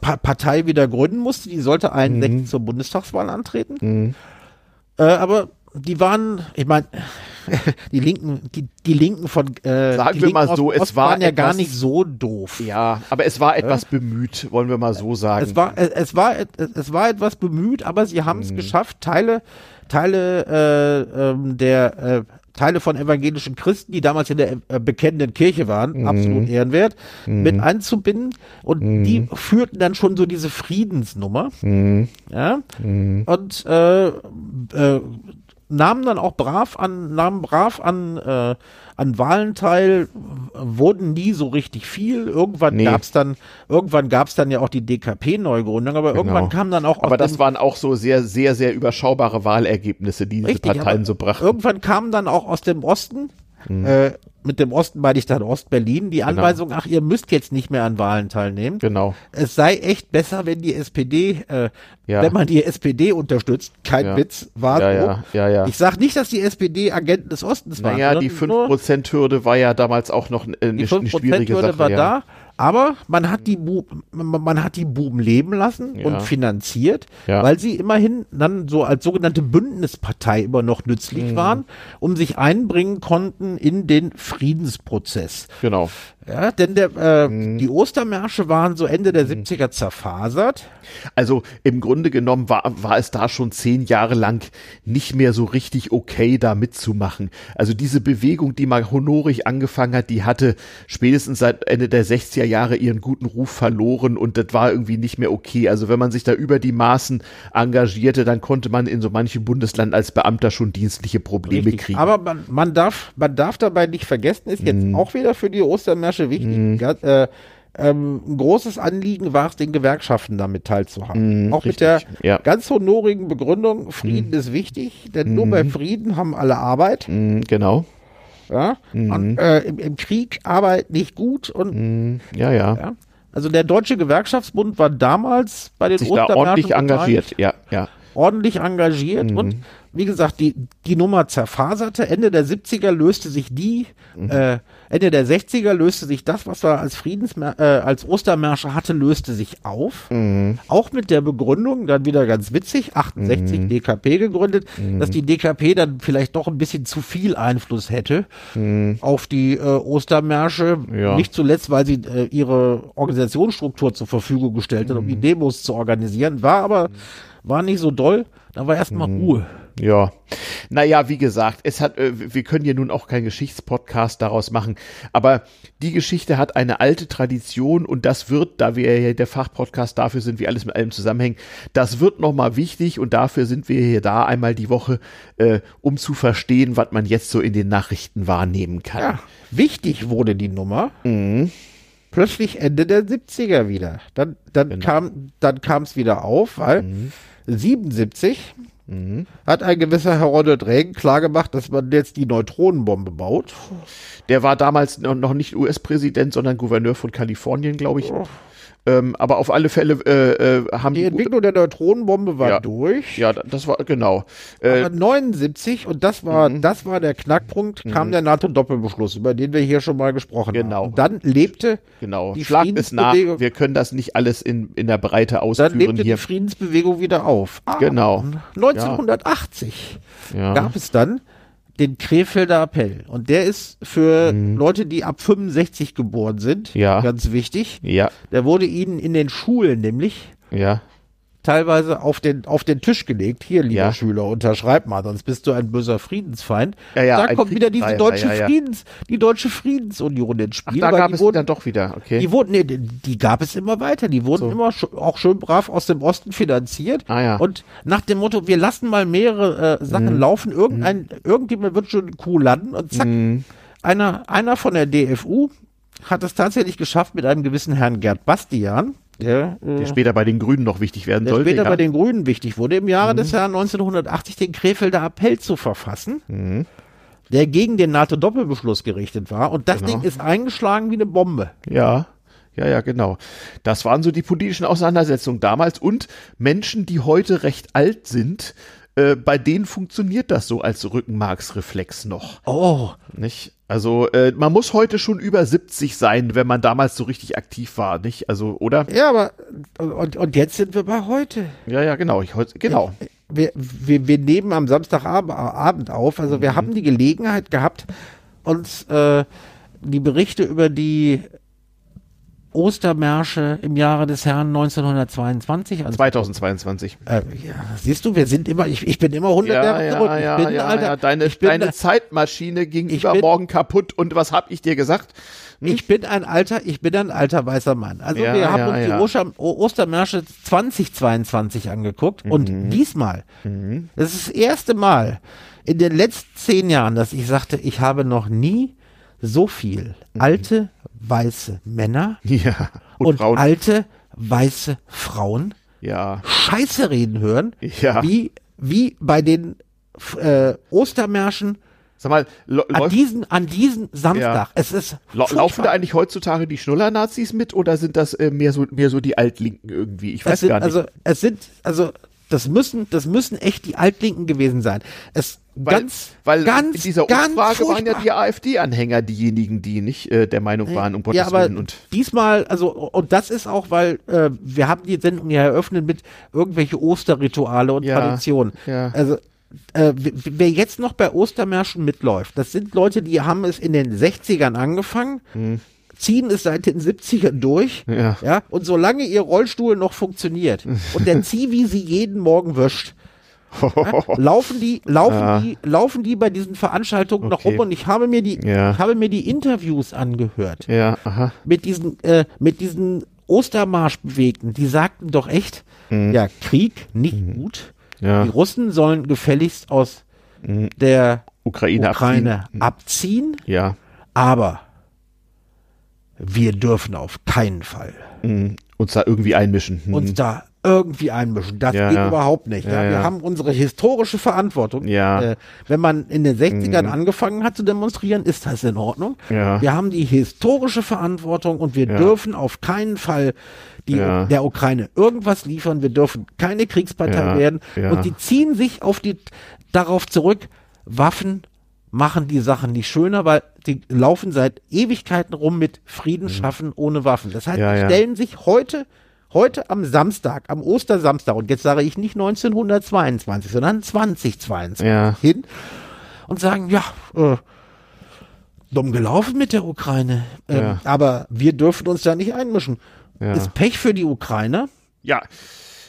Speaker 1: pa Partei wieder gründen musste. Die sollte 61 hm. zur Bundestagswahl antreten. Hm. Äh, aber die waren, ich meine, die Linken, die, die Linken von
Speaker 2: äh, sagen wir mal so, es war
Speaker 1: waren ja etwas, gar nicht so doof.
Speaker 2: Ja, aber es war etwas ja. bemüht, wollen wir mal so sagen.
Speaker 1: Es war, es war, es war etwas bemüht, aber sie haben es mhm. geschafft, Teile, Teile äh, ähm, der äh, Teile von evangelischen Christen, die damals in der äh, bekennenden Kirche waren, mhm. absolut ehrenwert, mhm. mit einzubinden. Und mhm. die führten dann schon so diese Friedensnummer. Mhm. Ja. Mhm. Und äh, äh, nahmen dann auch brav an, nahmen brav an, äh, an Wahlen teil, wurden nie so richtig viel. Irgendwann nee. gab's dann, irgendwann gab's dann ja auch die DKP-Neugründung, aber genau. irgendwann kam dann auch.
Speaker 2: Aber das waren auch so sehr, sehr, sehr überschaubare Wahlergebnisse, die diese richtig, Parteien so brachten.
Speaker 1: Irgendwann kamen dann auch aus dem Osten, mhm. äh, mit dem Osten meine ich dann Ostberlin, die Anweisung, genau. ach, ihr müsst jetzt nicht mehr an Wahlen teilnehmen.
Speaker 2: Genau.
Speaker 1: Es sei echt besser, wenn die SPD, äh, ja. wenn man die SPD unterstützt. Kein ja. Witz, war
Speaker 2: ja, so. Ja, ja, ja.
Speaker 1: Ich sage nicht, dass die SPD Agenten des Ostens
Speaker 2: waren. Naja, die 5%-Hürde war ja damals auch noch eine, eine schwierige Sache.
Speaker 1: war ja. da. Aber man hat die Buben, man hat die Buben leben lassen ja. und finanziert, ja. weil sie immerhin dann so als sogenannte Bündnispartei immer noch nützlich mhm. waren, um sich einbringen konnten in den Friedensprozess.
Speaker 2: Genau.
Speaker 1: Ja, denn der, äh, mhm. die Ostermärsche waren so Ende der mhm. 70er zerfasert.
Speaker 2: Also im Grunde genommen war, war es da schon zehn Jahre lang nicht mehr so richtig okay, da mitzumachen. Also diese Bewegung, die mal honorig angefangen hat, die hatte spätestens seit Ende der 60er Jahre ihren guten Ruf verloren und das war irgendwie nicht mehr okay. Also wenn man sich da über die Maßen engagierte, dann konnte man in so manchem Bundesland als Beamter schon dienstliche Probleme richtig. kriegen.
Speaker 1: Aber man, man, darf, man darf dabei nicht vergessen, ist jetzt mhm. auch wieder für die Ostermärsche wichtig. Mhm. Äh, ähm, ein großes Anliegen war es, den Gewerkschaften damit teilzuhaben. Mhm, Auch richtig. mit der ja. ganz honorigen Begründung, Frieden mhm. ist wichtig, denn nur bei mhm. Frieden haben alle Arbeit.
Speaker 2: Mhm, genau.
Speaker 1: Ja? Und, äh, im, im, Krieg Arbeit nicht gut und
Speaker 2: ja, ja. ja.
Speaker 1: Also der Deutsche Gewerkschaftsbund war damals bei den
Speaker 2: Sich da ordentlich engagiert, ja, ja.
Speaker 1: Ordentlich engagiert und wie gesagt, die, die Nummer zerfaserte. Ende der 70er löste sich die, mhm. äh, Ende der 60er löste sich das, was er als Friedensmär äh, als Ostermärsche hatte, löste sich auf. Mhm. Auch mit der Begründung, dann wieder ganz witzig, 68 mhm. DKP gegründet, mhm. dass die DKP dann vielleicht doch ein bisschen zu viel Einfluss hätte mhm. auf die äh, Ostermärsche. Ja. Nicht zuletzt, weil sie äh, ihre Organisationsstruktur zur Verfügung gestellt hat, um die mhm. Demos zu organisieren. War aber, war nicht so doll. Da war erstmal Ruhe.
Speaker 2: Ja, naja, wie gesagt, es hat, äh, wir können ja nun auch keinen Geschichtspodcast daraus machen, aber die Geschichte hat eine alte Tradition und das wird, da wir ja der Fachpodcast dafür sind, wie alles mit allem zusammenhängt, das wird nochmal wichtig und dafür sind wir hier da einmal die Woche, äh, um zu verstehen, was man jetzt so in den Nachrichten wahrnehmen kann. Ja,
Speaker 1: wichtig wurde die Nummer. Mhm plötzlich Ende der 70er wieder. Dann, dann genau. kam es wieder auf, weil mhm. 77 Mhm. Hat ein gewisser Herr Ronald Reagan klargemacht, dass man jetzt die Neutronenbombe baut.
Speaker 2: Der war damals noch nicht US-Präsident, sondern Gouverneur von Kalifornien, glaube ich. Oh. Ähm, aber auf alle Fälle äh, äh, haben
Speaker 1: die Entwicklung der Neutronenbombe war
Speaker 2: ja,
Speaker 1: durch.
Speaker 2: Ja, das war genau.
Speaker 1: Äh, aber 79 und das war mhm. das war der Knackpunkt, kam mhm. der NATO-Doppelbeschluss, über den wir hier schon mal gesprochen
Speaker 2: genau. haben.
Speaker 1: Und dann lebte
Speaker 2: genau. die Schlag es nach. Wir können das nicht alles in in der Breite ausführen
Speaker 1: dann lebte
Speaker 2: hier.
Speaker 1: die Friedensbewegung wieder auf.
Speaker 2: Ah, genau.
Speaker 1: 1980 ja. gab es dann den Krefelder Appell. Und der ist für mhm. Leute, die ab 65 geboren sind,
Speaker 2: ja.
Speaker 1: ganz wichtig.
Speaker 2: Ja.
Speaker 1: Der wurde ihnen in den Schulen nämlich
Speaker 2: ja
Speaker 1: teilweise auf den, auf den Tisch gelegt. Hier, lieber ja. Schüler, unterschreib mal, sonst bist du ein böser Friedensfeind.
Speaker 2: Ja, ja,
Speaker 1: da kommt wieder diese deutsche Friedens, die deutsche Friedensunion ins Spiel.
Speaker 2: Ach, da gab es wurden, dann doch wieder, okay.
Speaker 1: Die wurden, nee, die gab es immer weiter. Die wurden so. immer sch auch schön brav aus dem Osten finanziert.
Speaker 2: Ah, ja.
Speaker 1: Und nach dem Motto, wir lassen mal mehrere äh, Sachen mhm. laufen, irgendein, mhm. irgendjemand wird schon cool landen und zack, mhm. einer, einer von der DFU hat es tatsächlich geschafft mit einem gewissen Herrn Gerd Bastian,
Speaker 2: der, äh, der später bei den Grünen noch wichtig werden der sollte.
Speaker 1: Der später ja. bei den Grünen wichtig wurde, im Jahre mhm. des Jahres 1980 den Krefelder Appell zu verfassen, mhm. der gegen den NATO-Doppelbeschluss gerichtet war. Und das genau. Ding ist eingeschlagen wie eine Bombe.
Speaker 2: Ja. Ja, ja, genau. Das waren so die politischen Auseinandersetzungen damals und Menschen, die heute recht alt sind, äh, bei denen funktioniert das so als Rückenmarksreflex noch.
Speaker 1: Oh.
Speaker 2: Nicht? Also äh, man muss heute schon über 70 sein, wenn man damals so richtig aktiv war, nicht? Also, oder?
Speaker 1: Ja, aber und, und jetzt sind wir bei heute.
Speaker 2: Ja, ja, genau. Ich, heute, genau.
Speaker 1: Wir, wir, wir nehmen am Samstagabend auf. Also wir mhm. haben die Gelegenheit gehabt, uns äh, die Berichte über die Ostermärsche im Jahre des Herrn 1922.
Speaker 2: Also 2022.
Speaker 1: Äh, ja, siehst du, wir sind immer, ich, ich bin immer 100
Speaker 2: ja, Jahre zurück. Ja, ich bin, ja, Alter, ja, deine, bin, deine Zeitmaschine ging übermorgen kaputt und was hab ich dir gesagt?
Speaker 1: Hm? Ich bin ein alter, ich bin ein alter weißer Mann. Also wir haben uns die Oster, Ostermärsche 2022 angeguckt mhm. und diesmal, mhm. das ist das erste Mal in den letzten zehn Jahren, dass ich sagte, ich habe noch nie so viel mhm. alte weiße Männer
Speaker 2: ja,
Speaker 1: und, und Frauen. alte weiße Frauen
Speaker 2: ja.
Speaker 1: Scheiße reden hören,
Speaker 2: ja.
Speaker 1: wie, wie bei den äh, Ostermärschen
Speaker 2: Sag mal,
Speaker 1: an diesen, an diesen Samstag. Ja. Es ist
Speaker 2: laufen da eigentlich heutzutage die Schnuller-Nazis mit oder sind das äh, mehr so mehr so die Altlinken irgendwie? Ich weiß
Speaker 1: sind,
Speaker 2: gar nicht.
Speaker 1: Also es sind also das müssen das müssen echt die Altlinken gewesen sein. Es
Speaker 2: weil,
Speaker 1: ganz
Speaker 2: weil
Speaker 1: ganz
Speaker 2: in dieser Umfrage waren ja die AfD-Anhänger diejenigen, die nicht äh, der Meinung waren, um
Speaker 1: Gottes ja, aber Willen. Und diesmal, also und das ist auch, weil äh, wir haben die Sendung ja eröffnet mit irgendwelche Osterrituale und ja, Traditionen. Ja. Also äh, wer jetzt noch bei Ostermärschen mitläuft, das sind Leute, die haben es in den 60ern angefangen, hm. ziehen es seit den 70ern durch, ja. ja, und solange ihr Rollstuhl noch funktioniert und der Zivi sie jeden Morgen wischt, ja, laufen die, laufen ja. die, laufen die bei diesen Veranstaltungen okay. noch rum und ich habe mir die, ja. habe mir die Interviews angehört.
Speaker 2: Ja, aha.
Speaker 1: Mit diesen, äh, mit diesen Ostermarschbewegten, die sagten doch echt, mhm. ja, Krieg nicht mhm. gut. Ja. Die Russen sollen gefälligst aus mhm. der
Speaker 2: Ukraine,
Speaker 1: Ukraine abziehen. Mhm. abziehen.
Speaker 2: Ja.
Speaker 1: Aber wir dürfen auf keinen Fall
Speaker 2: mhm. uns da irgendwie einmischen.
Speaker 1: Mhm. Uns da irgendwie einmischen. Das ja, geht ja. überhaupt nicht. Ja, wir haben unsere historische Verantwortung.
Speaker 2: Äh,
Speaker 1: wenn man in den 60ern mhm. angefangen hat zu demonstrieren, ist das in Ordnung. Wir haben die historische Verantwortung und wir dürfen auf keinen Fall die der Ukraine irgendwas liefern. Wir dürfen keine Kriegspartei werden. Und die ziehen sich auf die darauf zurück, Waffen machen die Sachen nicht schöner, weil die laufen seit Ewigkeiten rum mit Frieden mhm. schaffen ohne Waffen. Das heißt, die stellen sich heute heute am Samstag, am Ostersamstag, und jetzt sage ich nicht 1922, sondern 2022 ja. hin und sagen, ja, äh, dumm gelaufen mit der Ukraine. Ähm, ja. Aber wir dürfen uns da nicht einmischen. Ja. Ist Pech für die Ukraine.
Speaker 2: Ja.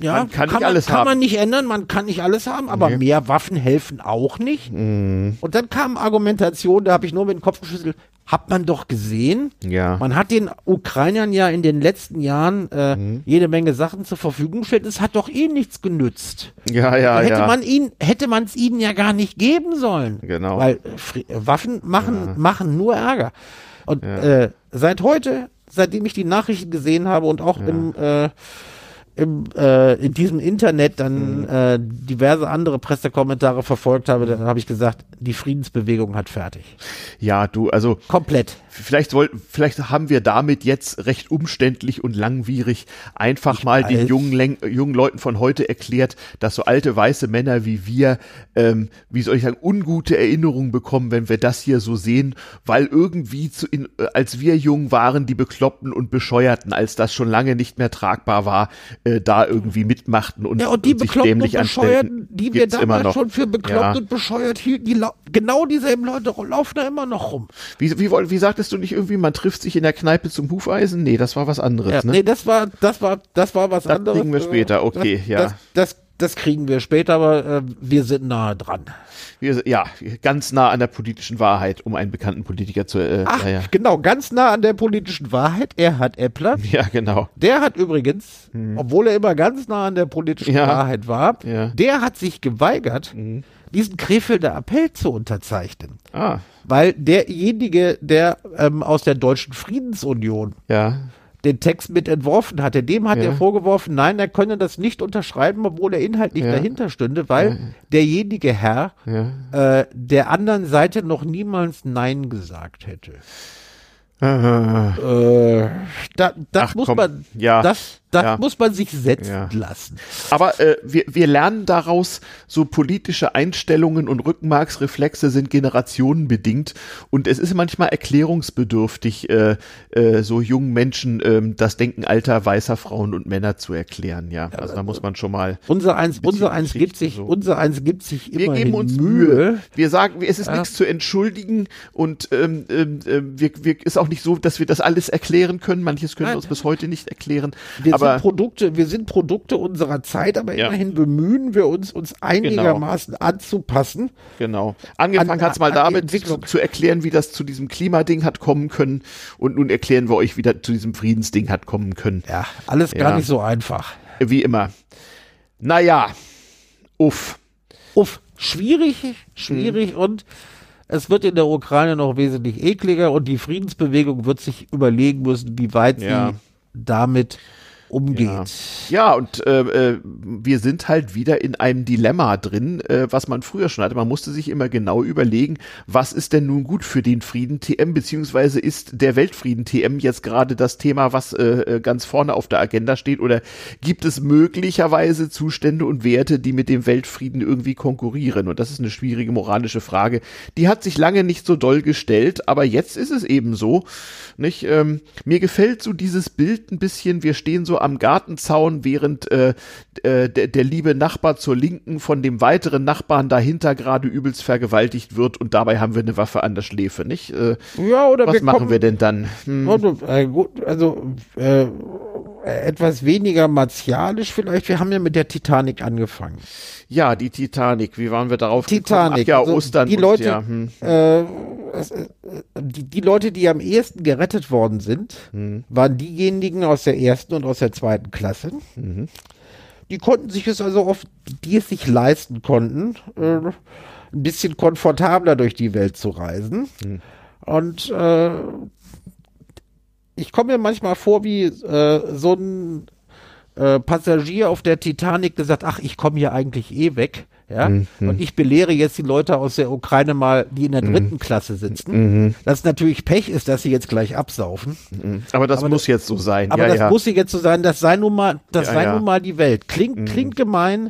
Speaker 1: Ja, man kann, kann, nicht alles kann haben. man nicht ändern, man kann nicht alles haben, aber nee. mehr Waffen helfen auch nicht. Mm. Und dann kam Argumentation, da habe ich nur mit dem Kopf geschüttelt, hat man doch gesehen.
Speaker 2: Ja.
Speaker 1: Man hat den Ukrainern ja in den letzten Jahren äh, mhm. jede Menge Sachen zur Verfügung gestellt. Es hat doch eh nichts genützt.
Speaker 2: Ja, ja,
Speaker 1: hätte
Speaker 2: ja.
Speaker 1: Man ihn, hätte man es ihnen ja gar nicht geben sollen.
Speaker 2: Genau.
Speaker 1: Weil äh, Waffen machen, ja. machen nur Ärger. Und ja. äh, seit heute, seitdem ich die Nachrichten gesehen habe und auch im äh, im, äh, in diesem Internet dann mhm. äh, diverse andere Pressekommentare verfolgt habe, dann habe ich gesagt, die Friedensbewegung hat fertig.
Speaker 2: Ja, du, also
Speaker 1: komplett.
Speaker 2: Vielleicht wollten, vielleicht haben wir damit jetzt recht umständlich und langwierig einfach ich mal weiß. den jungen, jungen Leuten von heute erklärt, dass so alte weiße Männer wie wir, ähm, wie soll ich sagen, ungute Erinnerungen bekommen, wenn wir das hier so sehen, weil irgendwie zu, in, äh, als wir jung waren, die Bekloppten und Bescheuerten, als das schon lange nicht mehr tragbar war, äh, da irgendwie mitmachten und,
Speaker 1: ja, und die
Speaker 2: und sich dämlich
Speaker 1: anstellten. Die wir damals schon für bekloppt ja. und bescheuert hielten, die genau dieselben Leute laufen da immer noch rum.
Speaker 2: Wie, wie, wie sagtest du nicht irgendwie, man trifft sich in der Kneipe zum Hufeisen? Nee, das war was anderes, ja, ne?
Speaker 1: Nee, das war, das war, das war was
Speaker 2: das
Speaker 1: anderes.
Speaker 2: Das kriegen wir später, okay,
Speaker 1: das,
Speaker 2: ja.
Speaker 1: Das, das, das kriegen wir später, aber äh, wir sind nahe dran.
Speaker 2: Wir, ja, ganz nah an der politischen Wahrheit, um einen bekannten Politiker zu. Äh,
Speaker 1: Ach,
Speaker 2: ja.
Speaker 1: genau, ganz nah an der politischen Wahrheit. Er hat Äppler.
Speaker 2: Ja, genau.
Speaker 1: Der hat übrigens, hm. obwohl er immer ganz nah an der politischen ja. Wahrheit war, ja. der hat sich geweigert, hm. diesen Krefelder Appell zu unterzeichnen.
Speaker 2: Ah.
Speaker 1: Weil derjenige, der ähm, aus der Deutschen Friedensunion
Speaker 2: ja
Speaker 1: den Text mit entworfen hatte, dem hat ja. er vorgeworfen, nein, er könne das nicht unterschreiben, obwohl er inhaltlich ja. dahinter stünde, weil ja. derjenige Herr äh, der anderen Seite noch niemals Nein gesagt hätte. Äh, da, das Ach, muss komm. man,
Speaker 2: ja.
Speaker 1: das, das ja. muss man sich setzen ja. lassen.
Speaker 2: Aber äh, wir, wir lernen daraus, so politische Einstellungen und Rückenmarksreflexe sind generationenbedingt und es ist manchmal erklärungsbedürftig, äh, äh, so jungen Menschen äh, das Denken alter weißer Frauen und Männer zu erklären. Ja, also da muss man schon mal.
Speaker 1: Unser eins, unser eins gibt sich, so. unser eins gibt sich
Speaker 2: wir immer geben uns Mühe. Wir sagen, es ist ja. nichts zu entschuldigen und ähm, ähm, ähm, wir, wir ist auch nicht so, dass wir das alles erklären können. Manches können Nein. wir uns bis heute nicht erklären.
Speaker 1: Wir
Speaker 2: aber
Speaker 1: sind Produkte, wir sind Produkte unserer Zeit, aber ja. immerhin bemühen wir uns, uns einigermaßen genau. anzupassen.
Speaker 2: Genau. Angefangen hat es mal damit zu, zu, erklären, wie das zu diesem Klimading hat kommen können. Und nun erklären wir euch, wie das zu diesem Friedensding hat kommen können.
Speaker 1: Ja, alles ja. gar nicht so einfach.
Speaker 2: Wie immer. Naja, uff.
Speaker 1: Uff. Schwierig, schwierig hm. und es wird in der Ukraine noch wesentlich ekliger und die Friedensbewegung wird sich überlegen müssen, wie weit ja. sie damit umgeht.
Speaker 2: Ja, ja und äh, äh, wir sind halt wieder in einem Dilemma drin, äh, was man früher schon hatte. Man musste sich immer genau überlegen, was ist denn nun gut für den Frieden TM, beziehungsweise ist der Weltfrieden TM jetzt gerade das Thema, was äh, äh, ganz vorne auf der Agenda steht, oder gibt es möglicherweise Zustände und Werte, die mit dem Weltfrieden irgendwie konkurrieren? Und das ist eine schwierige moralische Frage. Die hat sich lange nicht so doll gestellt, aber jetzt ist es eben so. Nicht? Ähm, mir gefällt so dieses Bild ein bisschen, wir stehen so am Gartenzaun, während äh, äh, der, der liebe Nachbar zur Linken von dem weiteren Nachbarn dahinter gerade übelst vergewaltigt wird und dabei haben wir eine Waffe an der Schläfe, nicht? Äh,
Speaker 1: ja, oder
Speaker 2: was
Speaker 1: wir
Speaker 2: machen
Speaker 1: kommen,
Speaker 2: wir denn dann? Hm.
Speaker 1: Also, äh, gut, also äh, etwas weniger martialisch vielleicht. Wir haben ja mit der Titanic angefangen.
Speaker 2: Ja, die Titanic, wie waren wir darauf
Speaker 1: Titanic.
Speaker 2: gekommen? Ach ja,
Speaker 1: also
Speaker 2: Ostern.
Speaker 1: Die Leute,
Speaker 2: ja, hm.
Speaker 1: äh, es, äh, die, die Leute, die am ehesten gerettet worden sind,
Speaker 2: Hm.
Speaker 1: waren diejenigen aus der ersten und aus der zweiten Klasse.
Speaker 2: Mhm.
Speaker 1: Die konnten sich es also oft, die es sich leisten konnten, äh, ein bisschen komfortabler durch die Welt zu reisen.
Speaker 2: Hm.
Speaker 1: Und äh, ich komme mir manchmal vor wie äh, so ein äh, Passagier auf der Titanic, der sagt, ach, ich komme hier eigentlich eh weg. Ja,
Speaker 2: Mhm.
Speaker 1: und ich belehre jetzt die Leute aus der Ukraine mal, die in der dritten Klasse sitzen.
Speaker 2: Mhm.
Speaker 1: Das natürlich Pech ist, dass sie jetzt gleich absaufen.
Speaker 2: Aber das
Speaker 1: Aber
Speaker 2: muss jetzt so sein.
Speaker 1: Aber
Speaker 2: ja,
Speaker 1: das
Speaker 2: ja.
Speaker 1: muss jetzt so sein, das sei nun mal, das
Speaker 2: Ja,
Speaker 1: sei.
Speaker 2: Mhm.
Speaker 1: nun mal die Welt. Klingt, klingt gemein,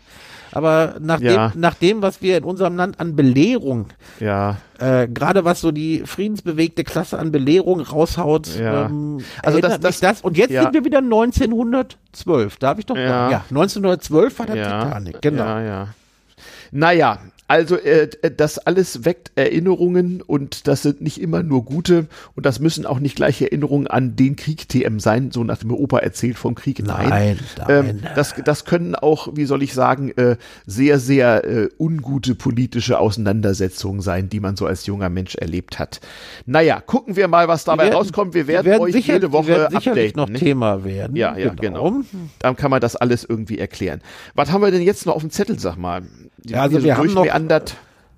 Speaker 1: aber nach,
Speaker 2: Ja.
Speaker 1: dem, nach dem, was wir in unserem Land an Belehrung,
Speaker 2: ja.
Speaker 1: äh, gerade was so die friedensbewegte Klasse an Belehrung raushaut,
Speaker 2: Ja.
Speaker 1: ähm,
Speaker 2: Also das- das-
Speaker 1: das. Und jetzt sind wir wieder 1912. Da habe ich doch,
Speaker 2: Ja.
Speaker 1: ja, 1912 war der. Titanic, genau.
Speaker 2: Ja, ja. Naja, also äh, das alles weckt Erinnerungen und das sind nicht immer nur gute und das müssen auch nicht gleich Erinnerungen an den Krieg TM sein, so nach dem Opa erzählt vom Krieg. Nein,
Speaker 1: Nein,
Speaker 2: Ähm,
Speaker 1: nein.
Speaker 2: das, das können auch, wie soll ich sagen, äh, sehr, sehr äh, ungute politische Auseinandersetzungen sein, die man so als junger Mensch erlebt hat. Naja, gucken wir mal, was dabei
Speaker 1: werden-
Speaker 2: rauskommt. Wir
Speaker 1: die
Speaker 2: werden, euch
Speaker 1: sicher,
Speaker 2: jede Woche
Speaker 1: werden
Speaker 2: updaten.
Speaker 1: noch
Speaker 2: nicht?
Speaker 1: Thema werden.
Speaker 2: Ja, ja, genau. Dann kann man das alles irgendwie erklären. Was haben wir denn jetzt noch auf dem Zettel, sag mal? Die
Speaker 1: Ja, also
Speaker 2: hier
Speaker 1: wir haben noch-.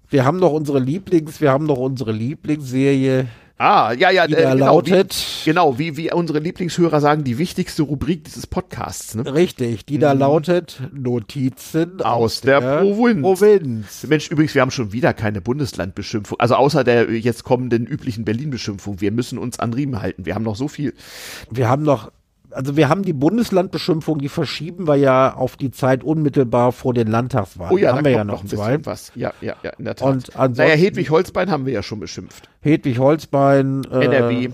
Speaker 1: Wir haben noch unsere Lieblings, wir haben noch unsere Lieblingsserie,
Speaker 2: Ah, ja, ja,
Speaker 1: die
Speaker 2: äh, genau,
Speaker 1: lautet.
Speaker 2: Wie, genau, wie, wie unsere Lieblingshörer sagen, die wichtigste Rubrik dieses Podcasts. Ne?
Speaker 1: Richtig, die da lautet Notizen
Speaker 2: Aus der Provinz.
Speaker 1: Provinz.
Speaker 2: Mensch, übrigens, wir haben schon wieder keine Bundeslandbeschimpfung. Also außer der jetzt kommenden üblichen Berlin-Beschimpfung. Wir müssen uns an Riemen halten. Wir haben noch so viel.
Speaker 1: Wir haben noch, also wir haben die Bundeslandbeschimpfung, die verschieben wir ja auf die Zeit unmittelbar vor den Landtagswahlen.
Speaker 2: Oh ja,
Speaker 1: haben
Speaker 2: da
Speaker 1: wir
Speaker 2: kommt
Speaker 1: ja
Speaker 2: noch
Speaker 1: noch
Speaker 2: ein
Speaker 1: zwei.
Speaker 2: bisschen was. Ja, ja, ja, in der Tat.
Speaker 1: Und
Speaker 2: naja, Hedwig Holzbein haben wir ja schon beschimpft.
Speaker 1: Hedwig Holzbein. Äh,
Speaker 2: NRW.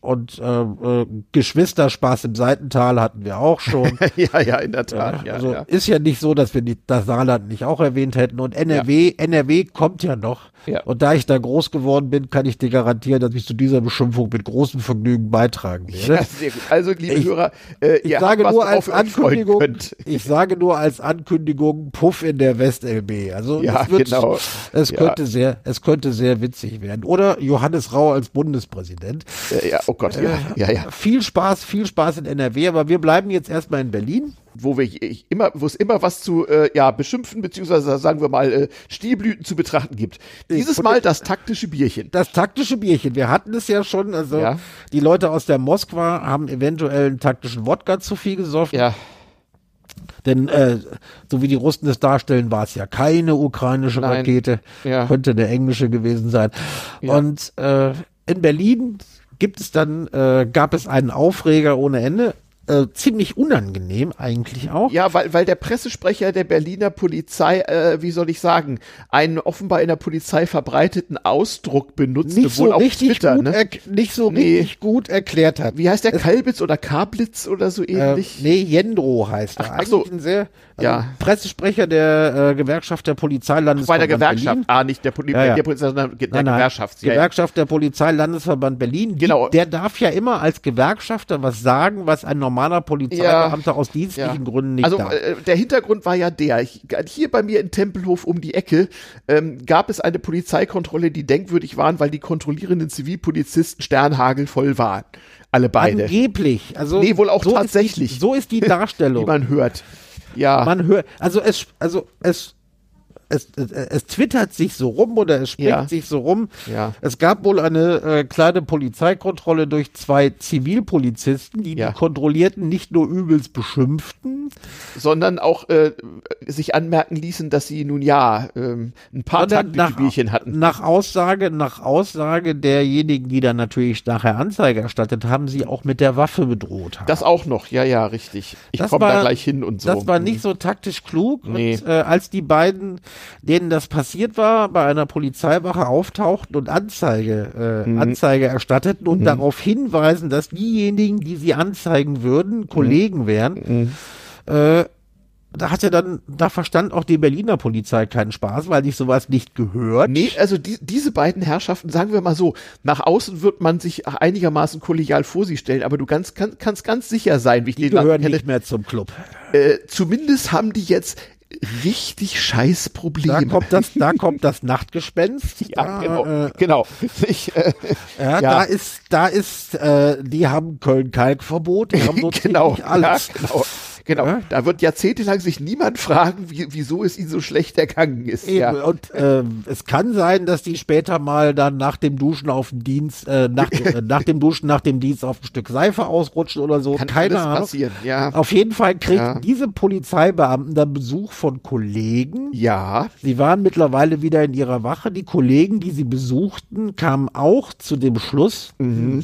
Speaker 1: Und äh, äh, Geschwisterspaß im Seitental hatten wir auch schon.
Speaker 2: ja, ja, in der Tat. Ja,
Speaker 1: also
Speaker 2: ja.
Speaker 1: ist ja nicht so, dass wir die, das Saarland nicht auch erwähnt hätten. Und NRW, NRW kommt ja noch.
Speaker 2: Ja.
Speaker 1: Und da ich da groß geworden bin, kann ich dir garantieren, dass ich zu dieser Beschimpfung mit großem Vergnügen beitragen werde.
Speaker 2: Ja, sehr gut. Also, liebe
Speaker 1: Ich-
Speaker 2: Hörer, äh,
Speaker 1: Ich sage nur als Ankündigung, ich sage nur als Ankündigung Puff in der WestLB. Also
Speaker 2: Ja,
Speaker 1: es, wird,
Speaker 2: genau.
Speaker 1: es
Speaker 2: Ja.
Speaker 1: könnte sehr, es könnte sehr witzig werden. Oder Johannes Rau als Bundespräsident.
Speaker 2: Ja, oh Gott, ja, ja, ja.
Speaker 1: Viel Spaß, viel Spaß in NRW, aber wir bleiben jetzt erstmal in Berlin.
Speaker 2: Wo wir immer, wo es immer was zu äh, ja beschimpfen beziehungsweise sagen wir mal äh, Stilblüten zu betrachten gibt. Dieses Mal das taktische Bierchen.
Speaker 1: Das taktische Bierchen, wir hatten es ja schon, also
Speaker 2: Ja.
Speaker 1: die Leute aus der Moskwa haben eventuell einen taktischen Wodka zu viel gesoffen.
Speaker 2: Ja,
Speaker 1: Denn äh, so wie die Russen es darstellen, war es ja keine ukrainische
Speaker 2: Nein.
Speaker 1: Rakete,
Speaker 2: Ja.
Speaker 1: könnte eine englische gewesen sein.
Speaker 2: Ja.
Speaker 1: Und äh, in Berlin gibt es dann, äh, gab es einen Aufreger ohne Ende. Äh, ziemlich unangenehm eigentlich auch.
Speaker 2: ja, weil weil der Pressesprecher der Berliner Polizei, äh, wie soll ich sagen, einen offenbar in der Polizei verbreiteten Ausdruck benutzte,
Speaker 1: Nicht so
Speaker 2: wohl auf
Speaker 1: richtig
Speaker 2: Twitter,
Speaker 1: gut,
Speaker 2: ne?
Speaker 1: nicht so
Speaker 2: Nee.
Speaker 1: richtig gut erklärt hat.
Speaker 2: Wie heißt der Kalbitz oder Kablitz oder so
Speaker 1: Äh,
Speaker 2: ähnlich?
Speaker 1: nee, Jendro heißt er.
Speaker 2: Ach
Speaker 1: Eigentlich
Speaker 2: so.
Speaker 1: ein sehr also
Speaker 2: Ja.
Speaker 1: Pressesprecher der äh, Gewerkschaft der
Speaker 2: Bei
Speaker 1: Polizeilandesverband
Speaker 2: der Gewerkschaft.
Speaker 1: Berlin.
Speaker 2: Ah, nicht der, Poli
Speaker 1: Ja, ja.
Speaker 2: der Polizei, sondern der
Speaker 1: Nein, nein,
Speaker 2: Gewerkschaft. Ja.
Speaker 1: Gewerkschaft der Polizeilandesverband Berlin. Die-
Speaker 2: Genau.
Speaker 1: Der darf ja immer als Gewerkschafter was sagen, was ein normaler Polizeibeamter aus dienstlichen Gründen nicht
Speaker 2: also
Speaker 1: darf.
Speaker 2: äh, der Hintergrund war ja der, ich, hier bei mir in Tempelhof um die Ecke ähm, gab es eine Polizeikontrolle, die denkwürdig waren, weil die kontrollierenden Zivilpolizisten sternhagelvoll waren. Alle beide.
Speaker 1: Angeblich. Also
Speaker 2: Nee, wohl auch
Speaker 1: so
Speaker 2: tatsächlich.
Speaker 1: Ist die, so ist die Darstellung.
Speaker 2: man hört. Ja.
Speaker 1: man hört, also es, also es, es, es, es twittert sich so rum oder es spricht
Speaker 2: Ja.
Speaker 1: sich so rum.
Speaker 2: Ja.
Speaker 1: Es gab wohl eine äh, kleine Polizeikontrolle durch zwei Zivilpolizisten, die
Speaker 2: Ja.
Speaker 1: die Kontrollierten nicht nur übelst beschimpften,
Speaker 2: sondern auch äh, sich anmerken ließen, dass sie nun ja ähm, ein paar Taktbücherchen hatten.
Speaker 1: nach Aussage, nach Aussage derjenigen, die dann natürlich nachher Anzeige erstattet haben, sie auch mit der Waffe bedroht haben.
Speaker 2: Das auch noch, ja, ja, richtig. Ich komme da gleich hin und so.
Speaker 1: Das war nicht so taktisch klug.
Speaker 2: Nee.
Speaker 1: Und äh, als die beiden, denen das passiert war, bei einer Polizeiwache auftauchten und Anzeige, äh,
Speaker 2: Mhm.
Speaker 1: Anzeige erstatteten und darauf hinweisen, dass diejenigen, die sie anzeigen würden, Kollegen wären, äh, da hatte dann, da verstand auch die Berliner Polizei keinen Spaß, weil sich sowas nicht gehört.
Speaker 2: Nee, also die, diese beiden Herrschaften, sagen wir mal so, nach außen wird man sich einigermaßen kollegial vor sie stellen, aber du ganz, kann, kannst ganz sicher sein, wie ich
Speaker 1: Die gehören nicht mehr zum Club.
Speaker 2: äh, zumindest haben die jetzt richtig scheiß
Speaker 1: Da
Speaker 2: Probleme.
Speaker 1: kommt das, da kommt das Nachtgespenst.
Speaker 2: ja,
Speaker 1: da,
Speaker 2: genau,
Speaker 1: äh,
Speaker 2: genau. Ich, äh,
Speaker 1: Ja,
Speaker 2: Ja.
Speaker 1: da ist, da ist, äh, die haben Köln-Kalk-Verbot, die haben so
Speaker 2: genau,
Speaker 1: alles.
Speaker 2: Ja, genau. Genau,
Speaker 1: Ja?
Speaker 2: da wird jahrzehntelang sich niemand fragen, wie, wieso es ihnen so schlecht ergangen ist.
Speaker 1: Eben.
Speaker 2: Ja.
Speaker 1: Und ähm, es kann sein, dass die später mal dann nach dem Duschen auf dem Dienst, äh, nach, äh, nach dem Duschen, nach dem Dienst auf ein Stück Seife ausrutschen oder so.
Speaker 2: Kann
Speaker 1: Keine
Speaker 2: alles
Speaker 1: Ahnung.
Speaker 2: passieren, ja.
Speaker 1: Auf jeden Fall kriegen
Speaker 2: Ja.
Speaker 1: diese Polizeibeamten dann Besuch von Kollegen.
Speaker 2: Ja,
Speaker 1: Sie waren mittlerweile wieder in ihrer Wache. Die Kollegen, die sie besuchten, kamen auch zu dem Schluss,
Speaker 2: Mhm.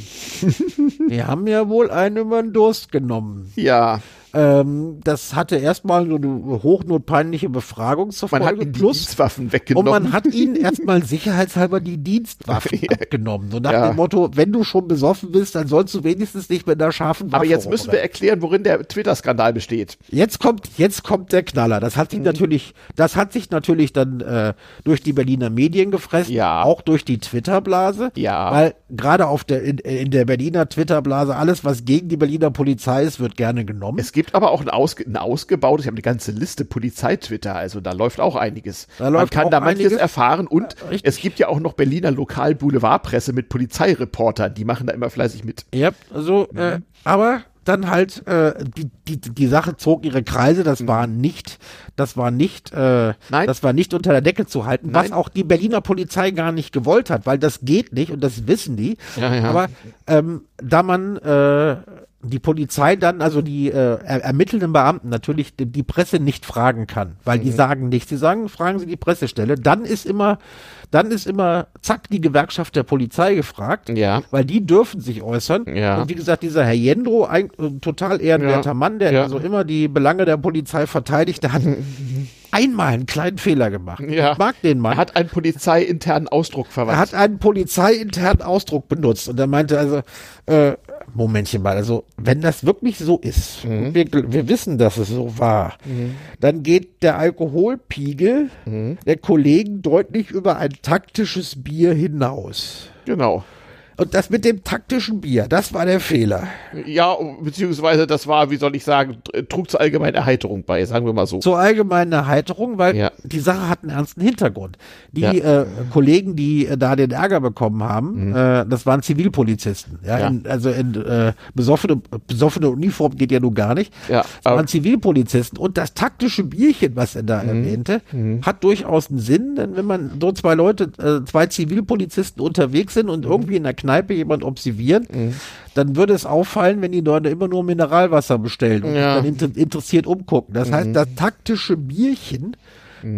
Speaker 1: die haben ja wohl einen über den Durst genommen.
Speaker 2: ja.
Speaker 1: Ähm, das hatte erstmal so eine hochnotpeinliche Befragung zur
Speaker 2: Man hat
Speaker 1: Folge.
Speaker 2: die
Speaker 1: Plus,
Speaker 2: Dienstwaffen
Speaker 1: und
Speaker 2: weggenommen.
Speaker 1: man hat ihnen erstmal sicherheitshalber die Dienstwaffen abgenommen. So nach
Speaker 2: Ja.
Speaker 1: dem Motto, wenn du schon besoffen bist, dann sollst du wenigstens nicht mit einer scharfen Waffe
Speaker 2: Aber jetzt müssen wir erklären, worin der Twitter-Skandal besteht.
Speaker 1: Jetzt kommt, jetzt kommt der Knaller. Das
Speaker 2: Mhm.
Speaker 1: hat sich natürlich, das hat sich natürlich dann äh, durch die Berliner Medien gefressen,
Speaker 2: Ja.
Speaker 1: auch durch die Twitter-Blase.
Speaker 2: Ja.
Speaker 1: Weil gerade auf der in, in der Berliner Twitter-Blase alles, was gegen die Berliner Polizei ist, wird gerne genommen.
Speaker 2: Es gibt aber auch ein, ausge, ein ausgebautes, ich habe eine ganze Liste Polizei-Twitter, also da läuft auch einiges.
Speaker 1: Da
Speaker 2: Man kann da manches
Speaker 1: einiges.
Speaker 2: erfahren und
Speaker 1: Richtig.
Speaker 2: es gibt ja auch noch Berliner Lokal-Boulevardpresse mit Polizeireportern, die machen da immer fleißig mit.
Speaker 1: Ja, also, äh, aber dann halt, äh, die, die, die Sache zog ihre Kreise, das war nicht, das war nicht, äh,
Speaker 2: Mhm. Nein.
Speaker 1: das war nicht unter der Decke zu halten, was
Speaker 2: Nein.
Speaker 1: auch die Berliner Polizei gar nicht gewollt hat, weil das geht nicht und das wissen die.
Speaker 2: Ja, ja.
Speaker 1: Aber ähm, da man äh, die Polizei dann, also die äh, er ermittelnden Beamten natürlich die, die Presse nicht fragen kann, weil
Speaker 2: Mhm.
Speaker 1: die sagen nichts. Sie sagen, fragen Sie die Pressestelle. Dann ist immer, dann ist immer, zack, die Gewerkschaft der Polizei gefragt,
Speaker 2: Ja.
Speaker 1: weil die dürfen sich äußern.
Speaker 2: Ja.
Speaker 1: Und wie gesagt, dieser Herr Jendro, ein äh, total ehrenwerter
Speaker 2: Ja.
Speaker 1: Mann, der
Speaker 2: Ja.
Speaker 1: also immer die Belange der Polizei verteidigt, hat einmal einen kleinen Fehler gemacht.
Speaker 2: Ja.
Speaker 1: Ich mag den Mann.
Speaker 2: Er hat einen polizeiinternen Ausdruck
Speaker 1: Er
Speaker 2: verwandt.
Speaker 1: hat einen polizeiinternen Ausdruck benutzt und er meinte also, äh, Momentchen mal, also wenn das wirklich so ist, und wir, wir wissen, dass es so war, dann geht der Alkoholpegel der Kollegen deutlich über ein taktisches Bier hinaus.
Speaker 2: genau.
Speaker 1: Und das mit dem taktischen Bier, das war der Fehler.
Speaker 2: Ja, beziehungsweise das war, wie soll ich sagen, trug zur allgemeinen Erheiterung bei, sagen wir mal so.
Speaker 1: Zur allgemeinen Erheiterung, weil
Speaker 2: Ja.
Speaker 1: die Sache hat einen ernsten Hintergrund. Die
Speaker 2: Ja.
Speaker 1: äh, Kollegen, die äh, da den Ärger bekommen haben, äh, das waren Zivilpolizisten. Ja,
Speaker 2: Mhm. Ja.
Speaker 1: In, also in äh, besoffene, besoffene Uniform geht ja nun gar nicht.
Speaker 2: Ja,
Speaker 1: das waren Zivilpolizisten. Und das taktische Bierchen, was er da
Speaker 2: Mhm.
Speaker 1: erwähnte, hat durchaus einen Sinn, denn wenn man so zwei Leute, äh, zwei Zivilpolizisten unterwegs sind
Speaker 2: Mhm.
Speaker 1: und irgendwie in der Kneipe jemand observieren, dann würde es auffallen, wenn die Leute immer nur Mineralwasser bestellen und
Speaker 2: Ja. Mhm.
Speaker 1: sich dann inter interessiert umgucken. Das heißt, das taktische Bierchen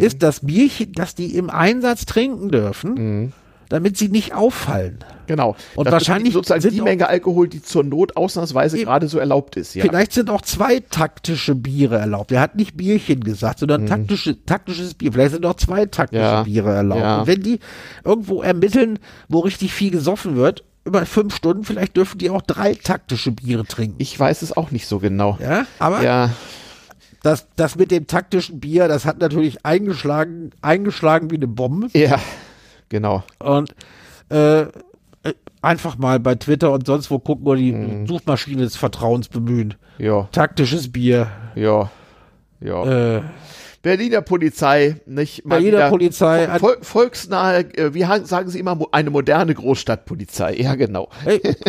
Speaker 1: ist das Bierchen, das die im Einsatz trinken dürfen, damit sie nicht auffallen.
Speaker 2: Genau.
Speaker 1: Und
Speaker 2: das
Speaker 1: wahrscheinlich
Speaker 2: sozusagen
Speaker 1: sind
Speaker 2: die Menge Alkohol, die zur Not ausnahmsweise gerade so erlaubt ist. Ja.
Speaker 1: Vielleicht sind auch zwei taktische Biere erlaubt. Er hat nicht Bierchen gesagt, sondern taktische, taktisches Bier. Vielleicht sind auch zwei taktische.
Speaker 2: Ja.
Speaker 1: Biere erlaubt.
Speaker 2: Ja.
Speaker 1: Und wenn die irgendwo ermitteln, wo richtig viel gesoffen wird, über fünf Stunden, vielleicht dürfen die auch drei taktische Biere trinken.
Speaker 2: Ich weiß es auch nicht so genau.
Speaker 1: Ja, aber
Speaker 2: Ja,
Speaker 1: das, das mit dem taktischen Bier, das hat natürlich eingeschlagen, eingeschlagen wie eine Bombe.
Speaker 2: ja, genau.
Speaker 1: Und äh, äh, einfach mal bei Twitter und sonst wo gucken oder die
Speaker 2: Mhm.
Speaker 1: Suchmaschine des Vertrauens bemühen.
Speaker 2: Ja,
Speaker 1: Taktisches Bier.
Speaker 2: ja, ja.
Speaker 1: Äh,
Speaker 2: Berliner Polizei, nicht?
Speaker 1: Mal Berliner Polizei.
Speaker 2: Vol volksnahe, äh, wie sagen Sie immer, eine moderne Großstadtpolizei. Ja, genau.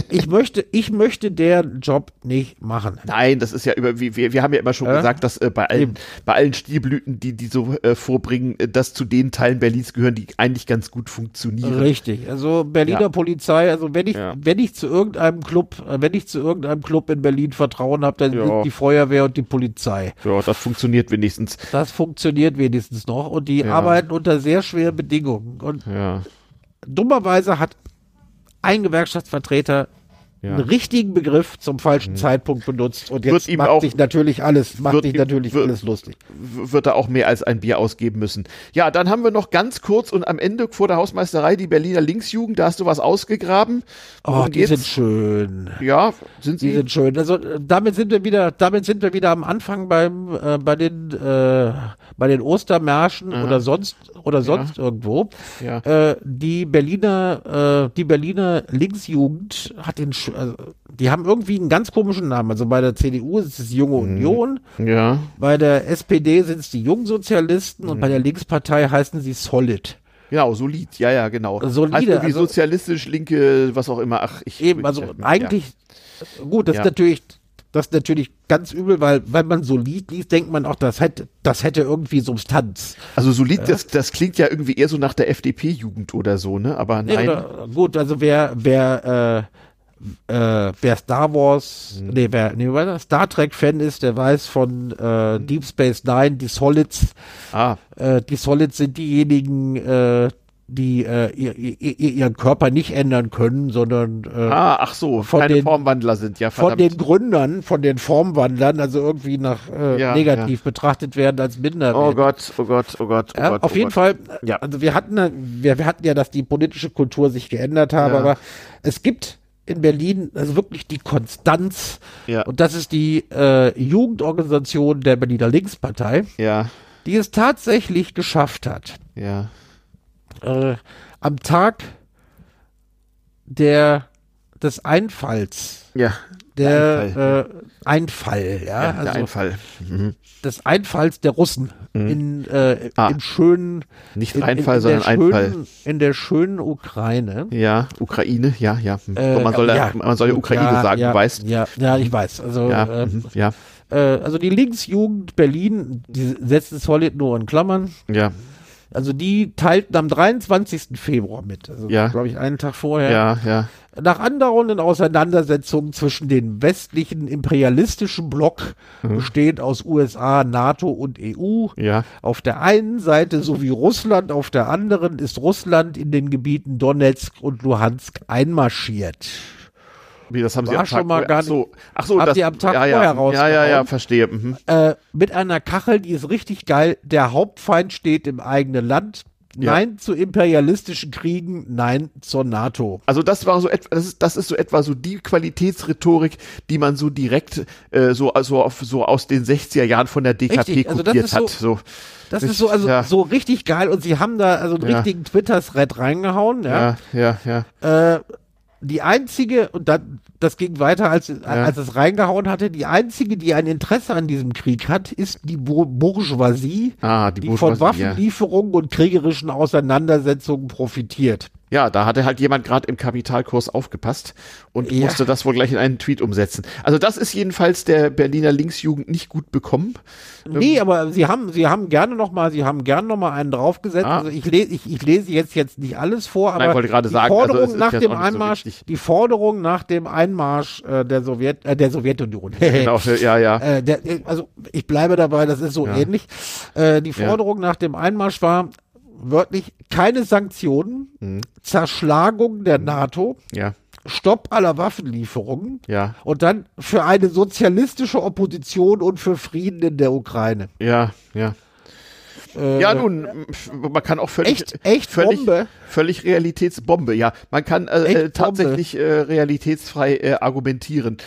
Speaker 1: Ich möchte, ich möchte deren Job nicht machen.
Speaker 2: Nein, das ist ja über, wir, wir haben ja immer schon äh? gesagt, dass äh, bei allen, bei allen Stilblüten, die die so äh, vorbringen, äh, dass zu den Teilen Berlins gehören, die eigentlich ganz gut funktionieren.
Speaker 1: Richtig. Also Berliner ja. Polizei, also wenn ich, ja. wenn ich zu irgendeinem Club, äh, wenn ich zu irgendeinem Club in Berlin Vertrauen habe, dann ja. sind die Feuerwehr und die Polizei.
Speaker 2: Ja, das funktioniert wenigstens.
Speaker 1: Das funktioniert wenigstens noch und die ja. arbeiten unter sehr schweren Bedingungen. Und ja. dummerweise hat ein Gewerkschaftsvertreter ja. einen richtigen Begriff zum falschen mhm. Zeitpunkt benutzt und jetzt macht auch, sich natürlich alles, macht sich natürlich wird, alles lustig.
Speaker 2: Wird er auch mehr als ein Bier ausgeben müssen. Ja, dann haben wir noch ganz kurz und am Ende vor der Hausmeisterei die Berliner Linksjugend, da hast du was ausgegraben.
Speaker 1: Oh, und die jetzt, sind schön.
Speaker 2: Ja, sind sie?
Speaker 1: Die sind schön. Also äh, damit sind wir wieder, damit sind wir wieder am Anfang beim, äh, bei den, äh, bei den Ostermärschen mhm. oder sonst, oder sonst ja. irgendwo. Ja. Äh, die Berliner, äh, die Berliner Linksjugend hat den, also, die haben irgendwie einen ganz komischen Namen. Also bei der CDU ist es Junge mhm. Union.
Speaker 2: Ja.
Speaker 1: Bei der SPD sind es die Jungsozialisten mhm. und bei der Linkspartei heißen sie Solid.
Speaker 2: Genau, solid, ja, ja, genau.
Speaker 1: Solide, irgendwie
Speaker 2: also, sozialistisch, linke, was auch immer. Ach, ich.
Speaker 1: Eben, also ich, eigentlich, ja. gut, das ja. ist natürlich, das ist natürlich ganz übel, weil wenn man solid liest, denkt man auch, das hätte, das hätte irgendwie Substanz.
Speaker 2: Also solid, ja. das, das klingt ja irgendwie eher so nach der FDP-Jugend oder so, ne? Aber nein. Nee, oder,
Speaker 1: gut, also wer, wer, äh, äh, wer Star Wars, mhm. nee, wer, nee, wer Star Trek Fan ist, der weiß von äh, Deep Space Nine, die Solids.
Speaker 2: Ah.
Speaker 1: Äh, die Solids sind diejenigen, äh, die äh, ihr, ihr, ihren Körper nicht ändern können, sondern äh,
Speaker 2: ah, ach so, von keine den, Formwandler sind, ja.
Speaker 1: Verdammt. Von den Gründern, von den Formwandlern, also irgendwie nach äh, ja, negativ ja. betrachtet werden als Minderwert.
Speaker 2: Oh Gott, oh Gott, oh Gott, oh
Speaker 1: ja,
Speaker 2: Gott.
Speaker 1: Auf
Speaker 2: oh
Speaker 1: jeden
Speaker 2: Gott.
Speaker 1: Fall, ja. also wir hatten, wir, wir hatten ja, dass die politische Kultur sich geändert habe, aber es gibt in Berlin, also wirklich die Konstanz.
Speaker 2: Ja.
Speaker 1: Und das ist die äh, Jugendorganisation der Berliner Linkspartei,
Speaker 2: ja.
Speaker 1: die es tatsächlich geschafft hat.
Speaker 2: Ja.
Speaker 1: Äh, am Tag der des Einfalls.
Speaker 2: Ja.
Speaker 1: Der Einfall, äh, Einfall ja. ja
Speaker 2: der also Einfall.
Speaker 1: Mhm. Des Einfalls der Russen mhm. in, äh, ah. im schönen.
Speaker 2: Nicht
Speaker 1: in,
Speaker 2: Einfall,
Speaker 1: in,
Speaker 2: sondern
Speaker 1: schönen,
Speaker 2: Einfall.
Speaker 1: In der schönen Ukraine.
Speaker 2: Ja, Ukraine, ja, ja.
Speaker 1: Äh,
Speaker 2: man, soll ja, man soll ja Ukraine ja, sagen,
Speaker 1: ja,
Speaker 2: du weißt.
Speaker 1: Ja, ja, ich weiß. Also,
Speaker 2: ja, äh, ja.
Speaker 1: Äh, also die Linksjugend Berlin, die setzt es Solid nur in Klammern.
Speaker 2: Ja.
Speaker 1: Also die teilten am 23. Februar mit. Also
Speaker 2: ja.
Speaker 1: glaube ich einen Tag vorher.
Speaker 2: Ja, ja.
Speaker 1: Nach andauernden Auseinandersetzungen zwischen dem westlichen imperialistischen Block, mhm. bestehend aus USA, NATO und EU,
Speaker 2: ja.
Speaker 1: auf der einen Seite sowie Russland, auf der anderen ist Russland in den Gebieten Donetsk und Luhansk einmarschiert.
Speaker 2: Wie, das haben
Speaker 1: War
Speaker 2: Sie am
Speaker 1: schon mal gar
Speaker 2: ach so, ach so,
Speaker 1: Habt
Speaker 2: das,
Speaker 1: ihr am Tag
Speaker 2: ja, ja,
Speaker 1: vorher rausgehauen.
Speaker 2: Ja, ja, ja, verstehe. Mhm.
Speaker 1: Äh, mit einer Kachel, die ist richtig geil. Der Hauptfeind steht im eigenen Land.
Speaker 2: Ja.
Speaker 1: Nein zu imperialistischen Kriegen, nein zur NATO.
Speaker 2: Also das war so etwa, das ist, das ist so etwa so die Qualitätsrhetorik, die man so direkt äh, so also auf, so aus den 60er Jahren von der DKP
Speaker 1: Richtig, also
Speaker 2: kopiert
Speaker 1: das
Speaker 2: hat.
Speaker 1: So,
Speaker 2: so.
Speaker 1: Das ist so also
Speaker 2: ja.
Speaker 1: so richtig geil und sie haben da also einen
Speaker 2: Ja.
Speaker 1: richtigen Twitter-Thread reingehauen. Ja.
Speaker 2: Ja, ja, ja.
Speaker 1: Äh, die einzige, und dann, das ging weiter, als, als es reingehauen hatte, die einzige, die ein Interesse an diesem Krieg hat, ist die Bour Bourgeoisie,
Speaker 2: Ah, die,
Speaker 1: die von
Speaker 2: Bourgeoisie, ja.
Speaker 1: Waffenlieferungen und kriegerischen Auseinandersetzungen profitiert.
Speaker 2: Ja, da hatte halt jemand gerade im Kapitalkurs aufgepasst und
Speaker 1: Ja.
Speaker 2: musste das wohl gleich in einen Tweet umsetzen. Also das ist jedenfalls der Berliner Linksjugend nicht gut bekommen.
Speaker 1: Nee, aber sie haben, sie haben gerne noch mal, sie haben gerne noch mal einen draufgesetzt.
Speaker 2: Ah.
Speaker 1: Also ich lese, ich, ich lese jetzt jetzt nicht alles vor, aber
Speaker 2: Nein, wollte gerade
Speaker 1: die
Speaker 2: sagen, also
Speaker 1: Forderung
Speaker 2: ist
Speaker 1: nach dem
Speaker 2: so
Speaker 1: Einmarsch,
Speaker 2: wichtig.
Speaker 1: die Forderung nach dem Einmarsch äh, der Sowjet, äh, der Sowjetunion.
Speaker 2: Genau, ja, ja.
Speaker 1: Äh, der, also ich bleibe dabei, das ist so
Speaker 2: Ja.
Speaker 1: ähnlich. Äh, die
Speaker 2: Ja.
Speaker 1: Forderung nach dem Einmarsch war wörtlich keine Sanktionen,
Speaker 2: Mhm.
Speaker 1: Zerschlagung der NATO,
Speaker 2: Ja,
Speaker 1: Stopp aller Waffenlieferungen
Speaker 2: ja,
Speaker 1: und dann für eine sozialistische Opposition und für Frieden in der Ukraine.
Speaker 2: ja, ja.
Speaker 1: Äh,
Speaker 2: Ja, nun, man kann auch völlig,
Speaker 1: Echt, echt
Speaker 2: völlig,
Speaker 1: Bombe?
Speaker 2: völlig Realitätsbombe. Ja, man kann äh, äh, tatsächlich äh, realitätsfrei äh, argumentieren.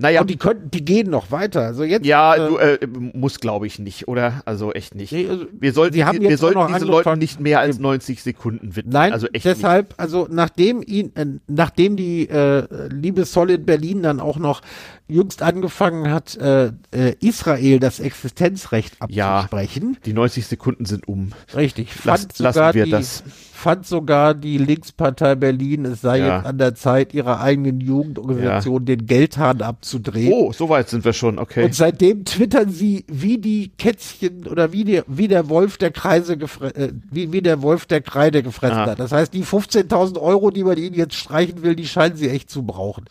Speaker 2: Naja.
Speaker 1: Und die könnten, die gehen noch weiter. Also jetzt.
Speaker 2: Ja, äh, du, äh, muss glaube ich nicht, oder? Also echt nicht.
Speaker 1: Nee, also
Speaker 2: wir sollten,
Speaker 1: Sie haben
Speaker 2: wir sollten diesen Leuten nicht mehr als 90 Sekunden widmen.
Speaker 1: Nein,
Speaker 2: also echt
Speaker 1: deshalb, also nachdem ihn, äh, nachdem die äh, liebe Solid Berlin dann auch noch jüngst angefangen hat, äh, äh, Israel das Existenzrecht
Speaker 2: Ja.
Speaker 1: abzusprechen,
Speaker 2: nicht. Die 90 Sekunden sind um.
Speaker 1: richtig,
Speaker 2: Lass- lassen wir
Speaker 1: die,
Speaker 2: das.
Speaker 1: Fand sogar die Linkspartei Berlin, es sei
Speaker 2: Ja.
Speaker 1: jetzt an der Zeit, ihrer eigenen Jugendorganisation den Geldhahn abzudrehen.
Speaker 2: Oh, so weit sind wir schon, okay.
Speaker 1: Und seitdem twittern sie wie die Kätzchen oder wie, die, wie der Wolf der Kreise äh, wie, wie der Wolf der Kreide gefressen
Speaker 2: Ah.
Speaker 1: hat. Das heißt, die 15.000 Euro, die man ihnen jetzt streichen will, die scheinen sie echt zu brauchen.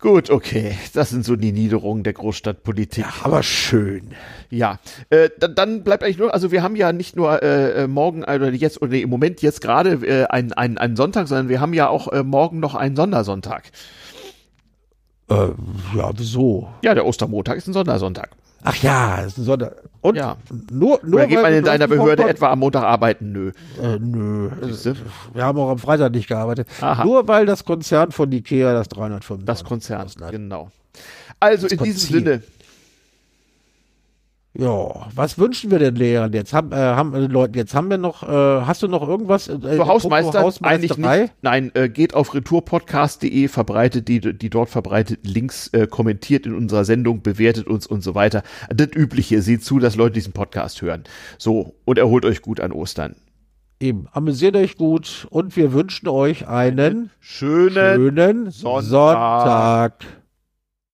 Speaker 2: Gut, okay. Das sind so die Niederungen der Großstadtpolitik.
Speaker 1: Aber schön.
Speaker 2: Ja, äh, dann, dann bleibt eigentlich nur, also wir haben ja nicht nur äh, äh, morgen äh, oder jetzt oder nee, im Moment jetzt gerade äh, einen, einen, einen Sonntag, sondern wir haben ja auch äh, morgen noch einen Sondersonntag.
Speaker 1: Äh, ja, wieso?
Speaker 2: Ja, der Ostermontag ist ein Sondersonntag.
Speaker 1: Ach ja, es ist ein Sonder und
Speaker 2: Ja.
Speaker 1: nur, nur
Speaker 2: Oder geht man in deiner Behörde etwa am Montag arbeiten? Nö.
Speaker 1: Äh, nö, wir haben auch am Freitag nicht gearbeitet.
Speaker 2: Aha.
Speaker 1: Nur weil das Konzern von Ikea das 305
Speaker 2: Das Konzern, genau. Also in diesem
Speaker 1: Konzil.
Speaker 2: Sinne,
Speaker 1: Ja, was wünschen wir den Lehrern jetzt? Haben, äh, haben äh, Leuten jetzt haben wir noch, äh, hast du noch irgendwas? Äh,
Speaker 2: Für Hausmeister eigentlich nicht. Nein, äh, geht auf retourpodcast.de, verbreitet die, die dort verbreiteten Links, äh, kommentiert in unserer Sendung, bewertet uns und so weiter. Das Übliche, seht zu, dass Leute diesen Podcast hören. So, und erholt euch gut an Ostern.
Speaker 1: Eben, amüsiert euch gut und wir wünschen euch einen
Speaker 2: Schönen
Speaker 1: schönen
Speaker 2: Sonntag.
Speaker 1: Sonntag.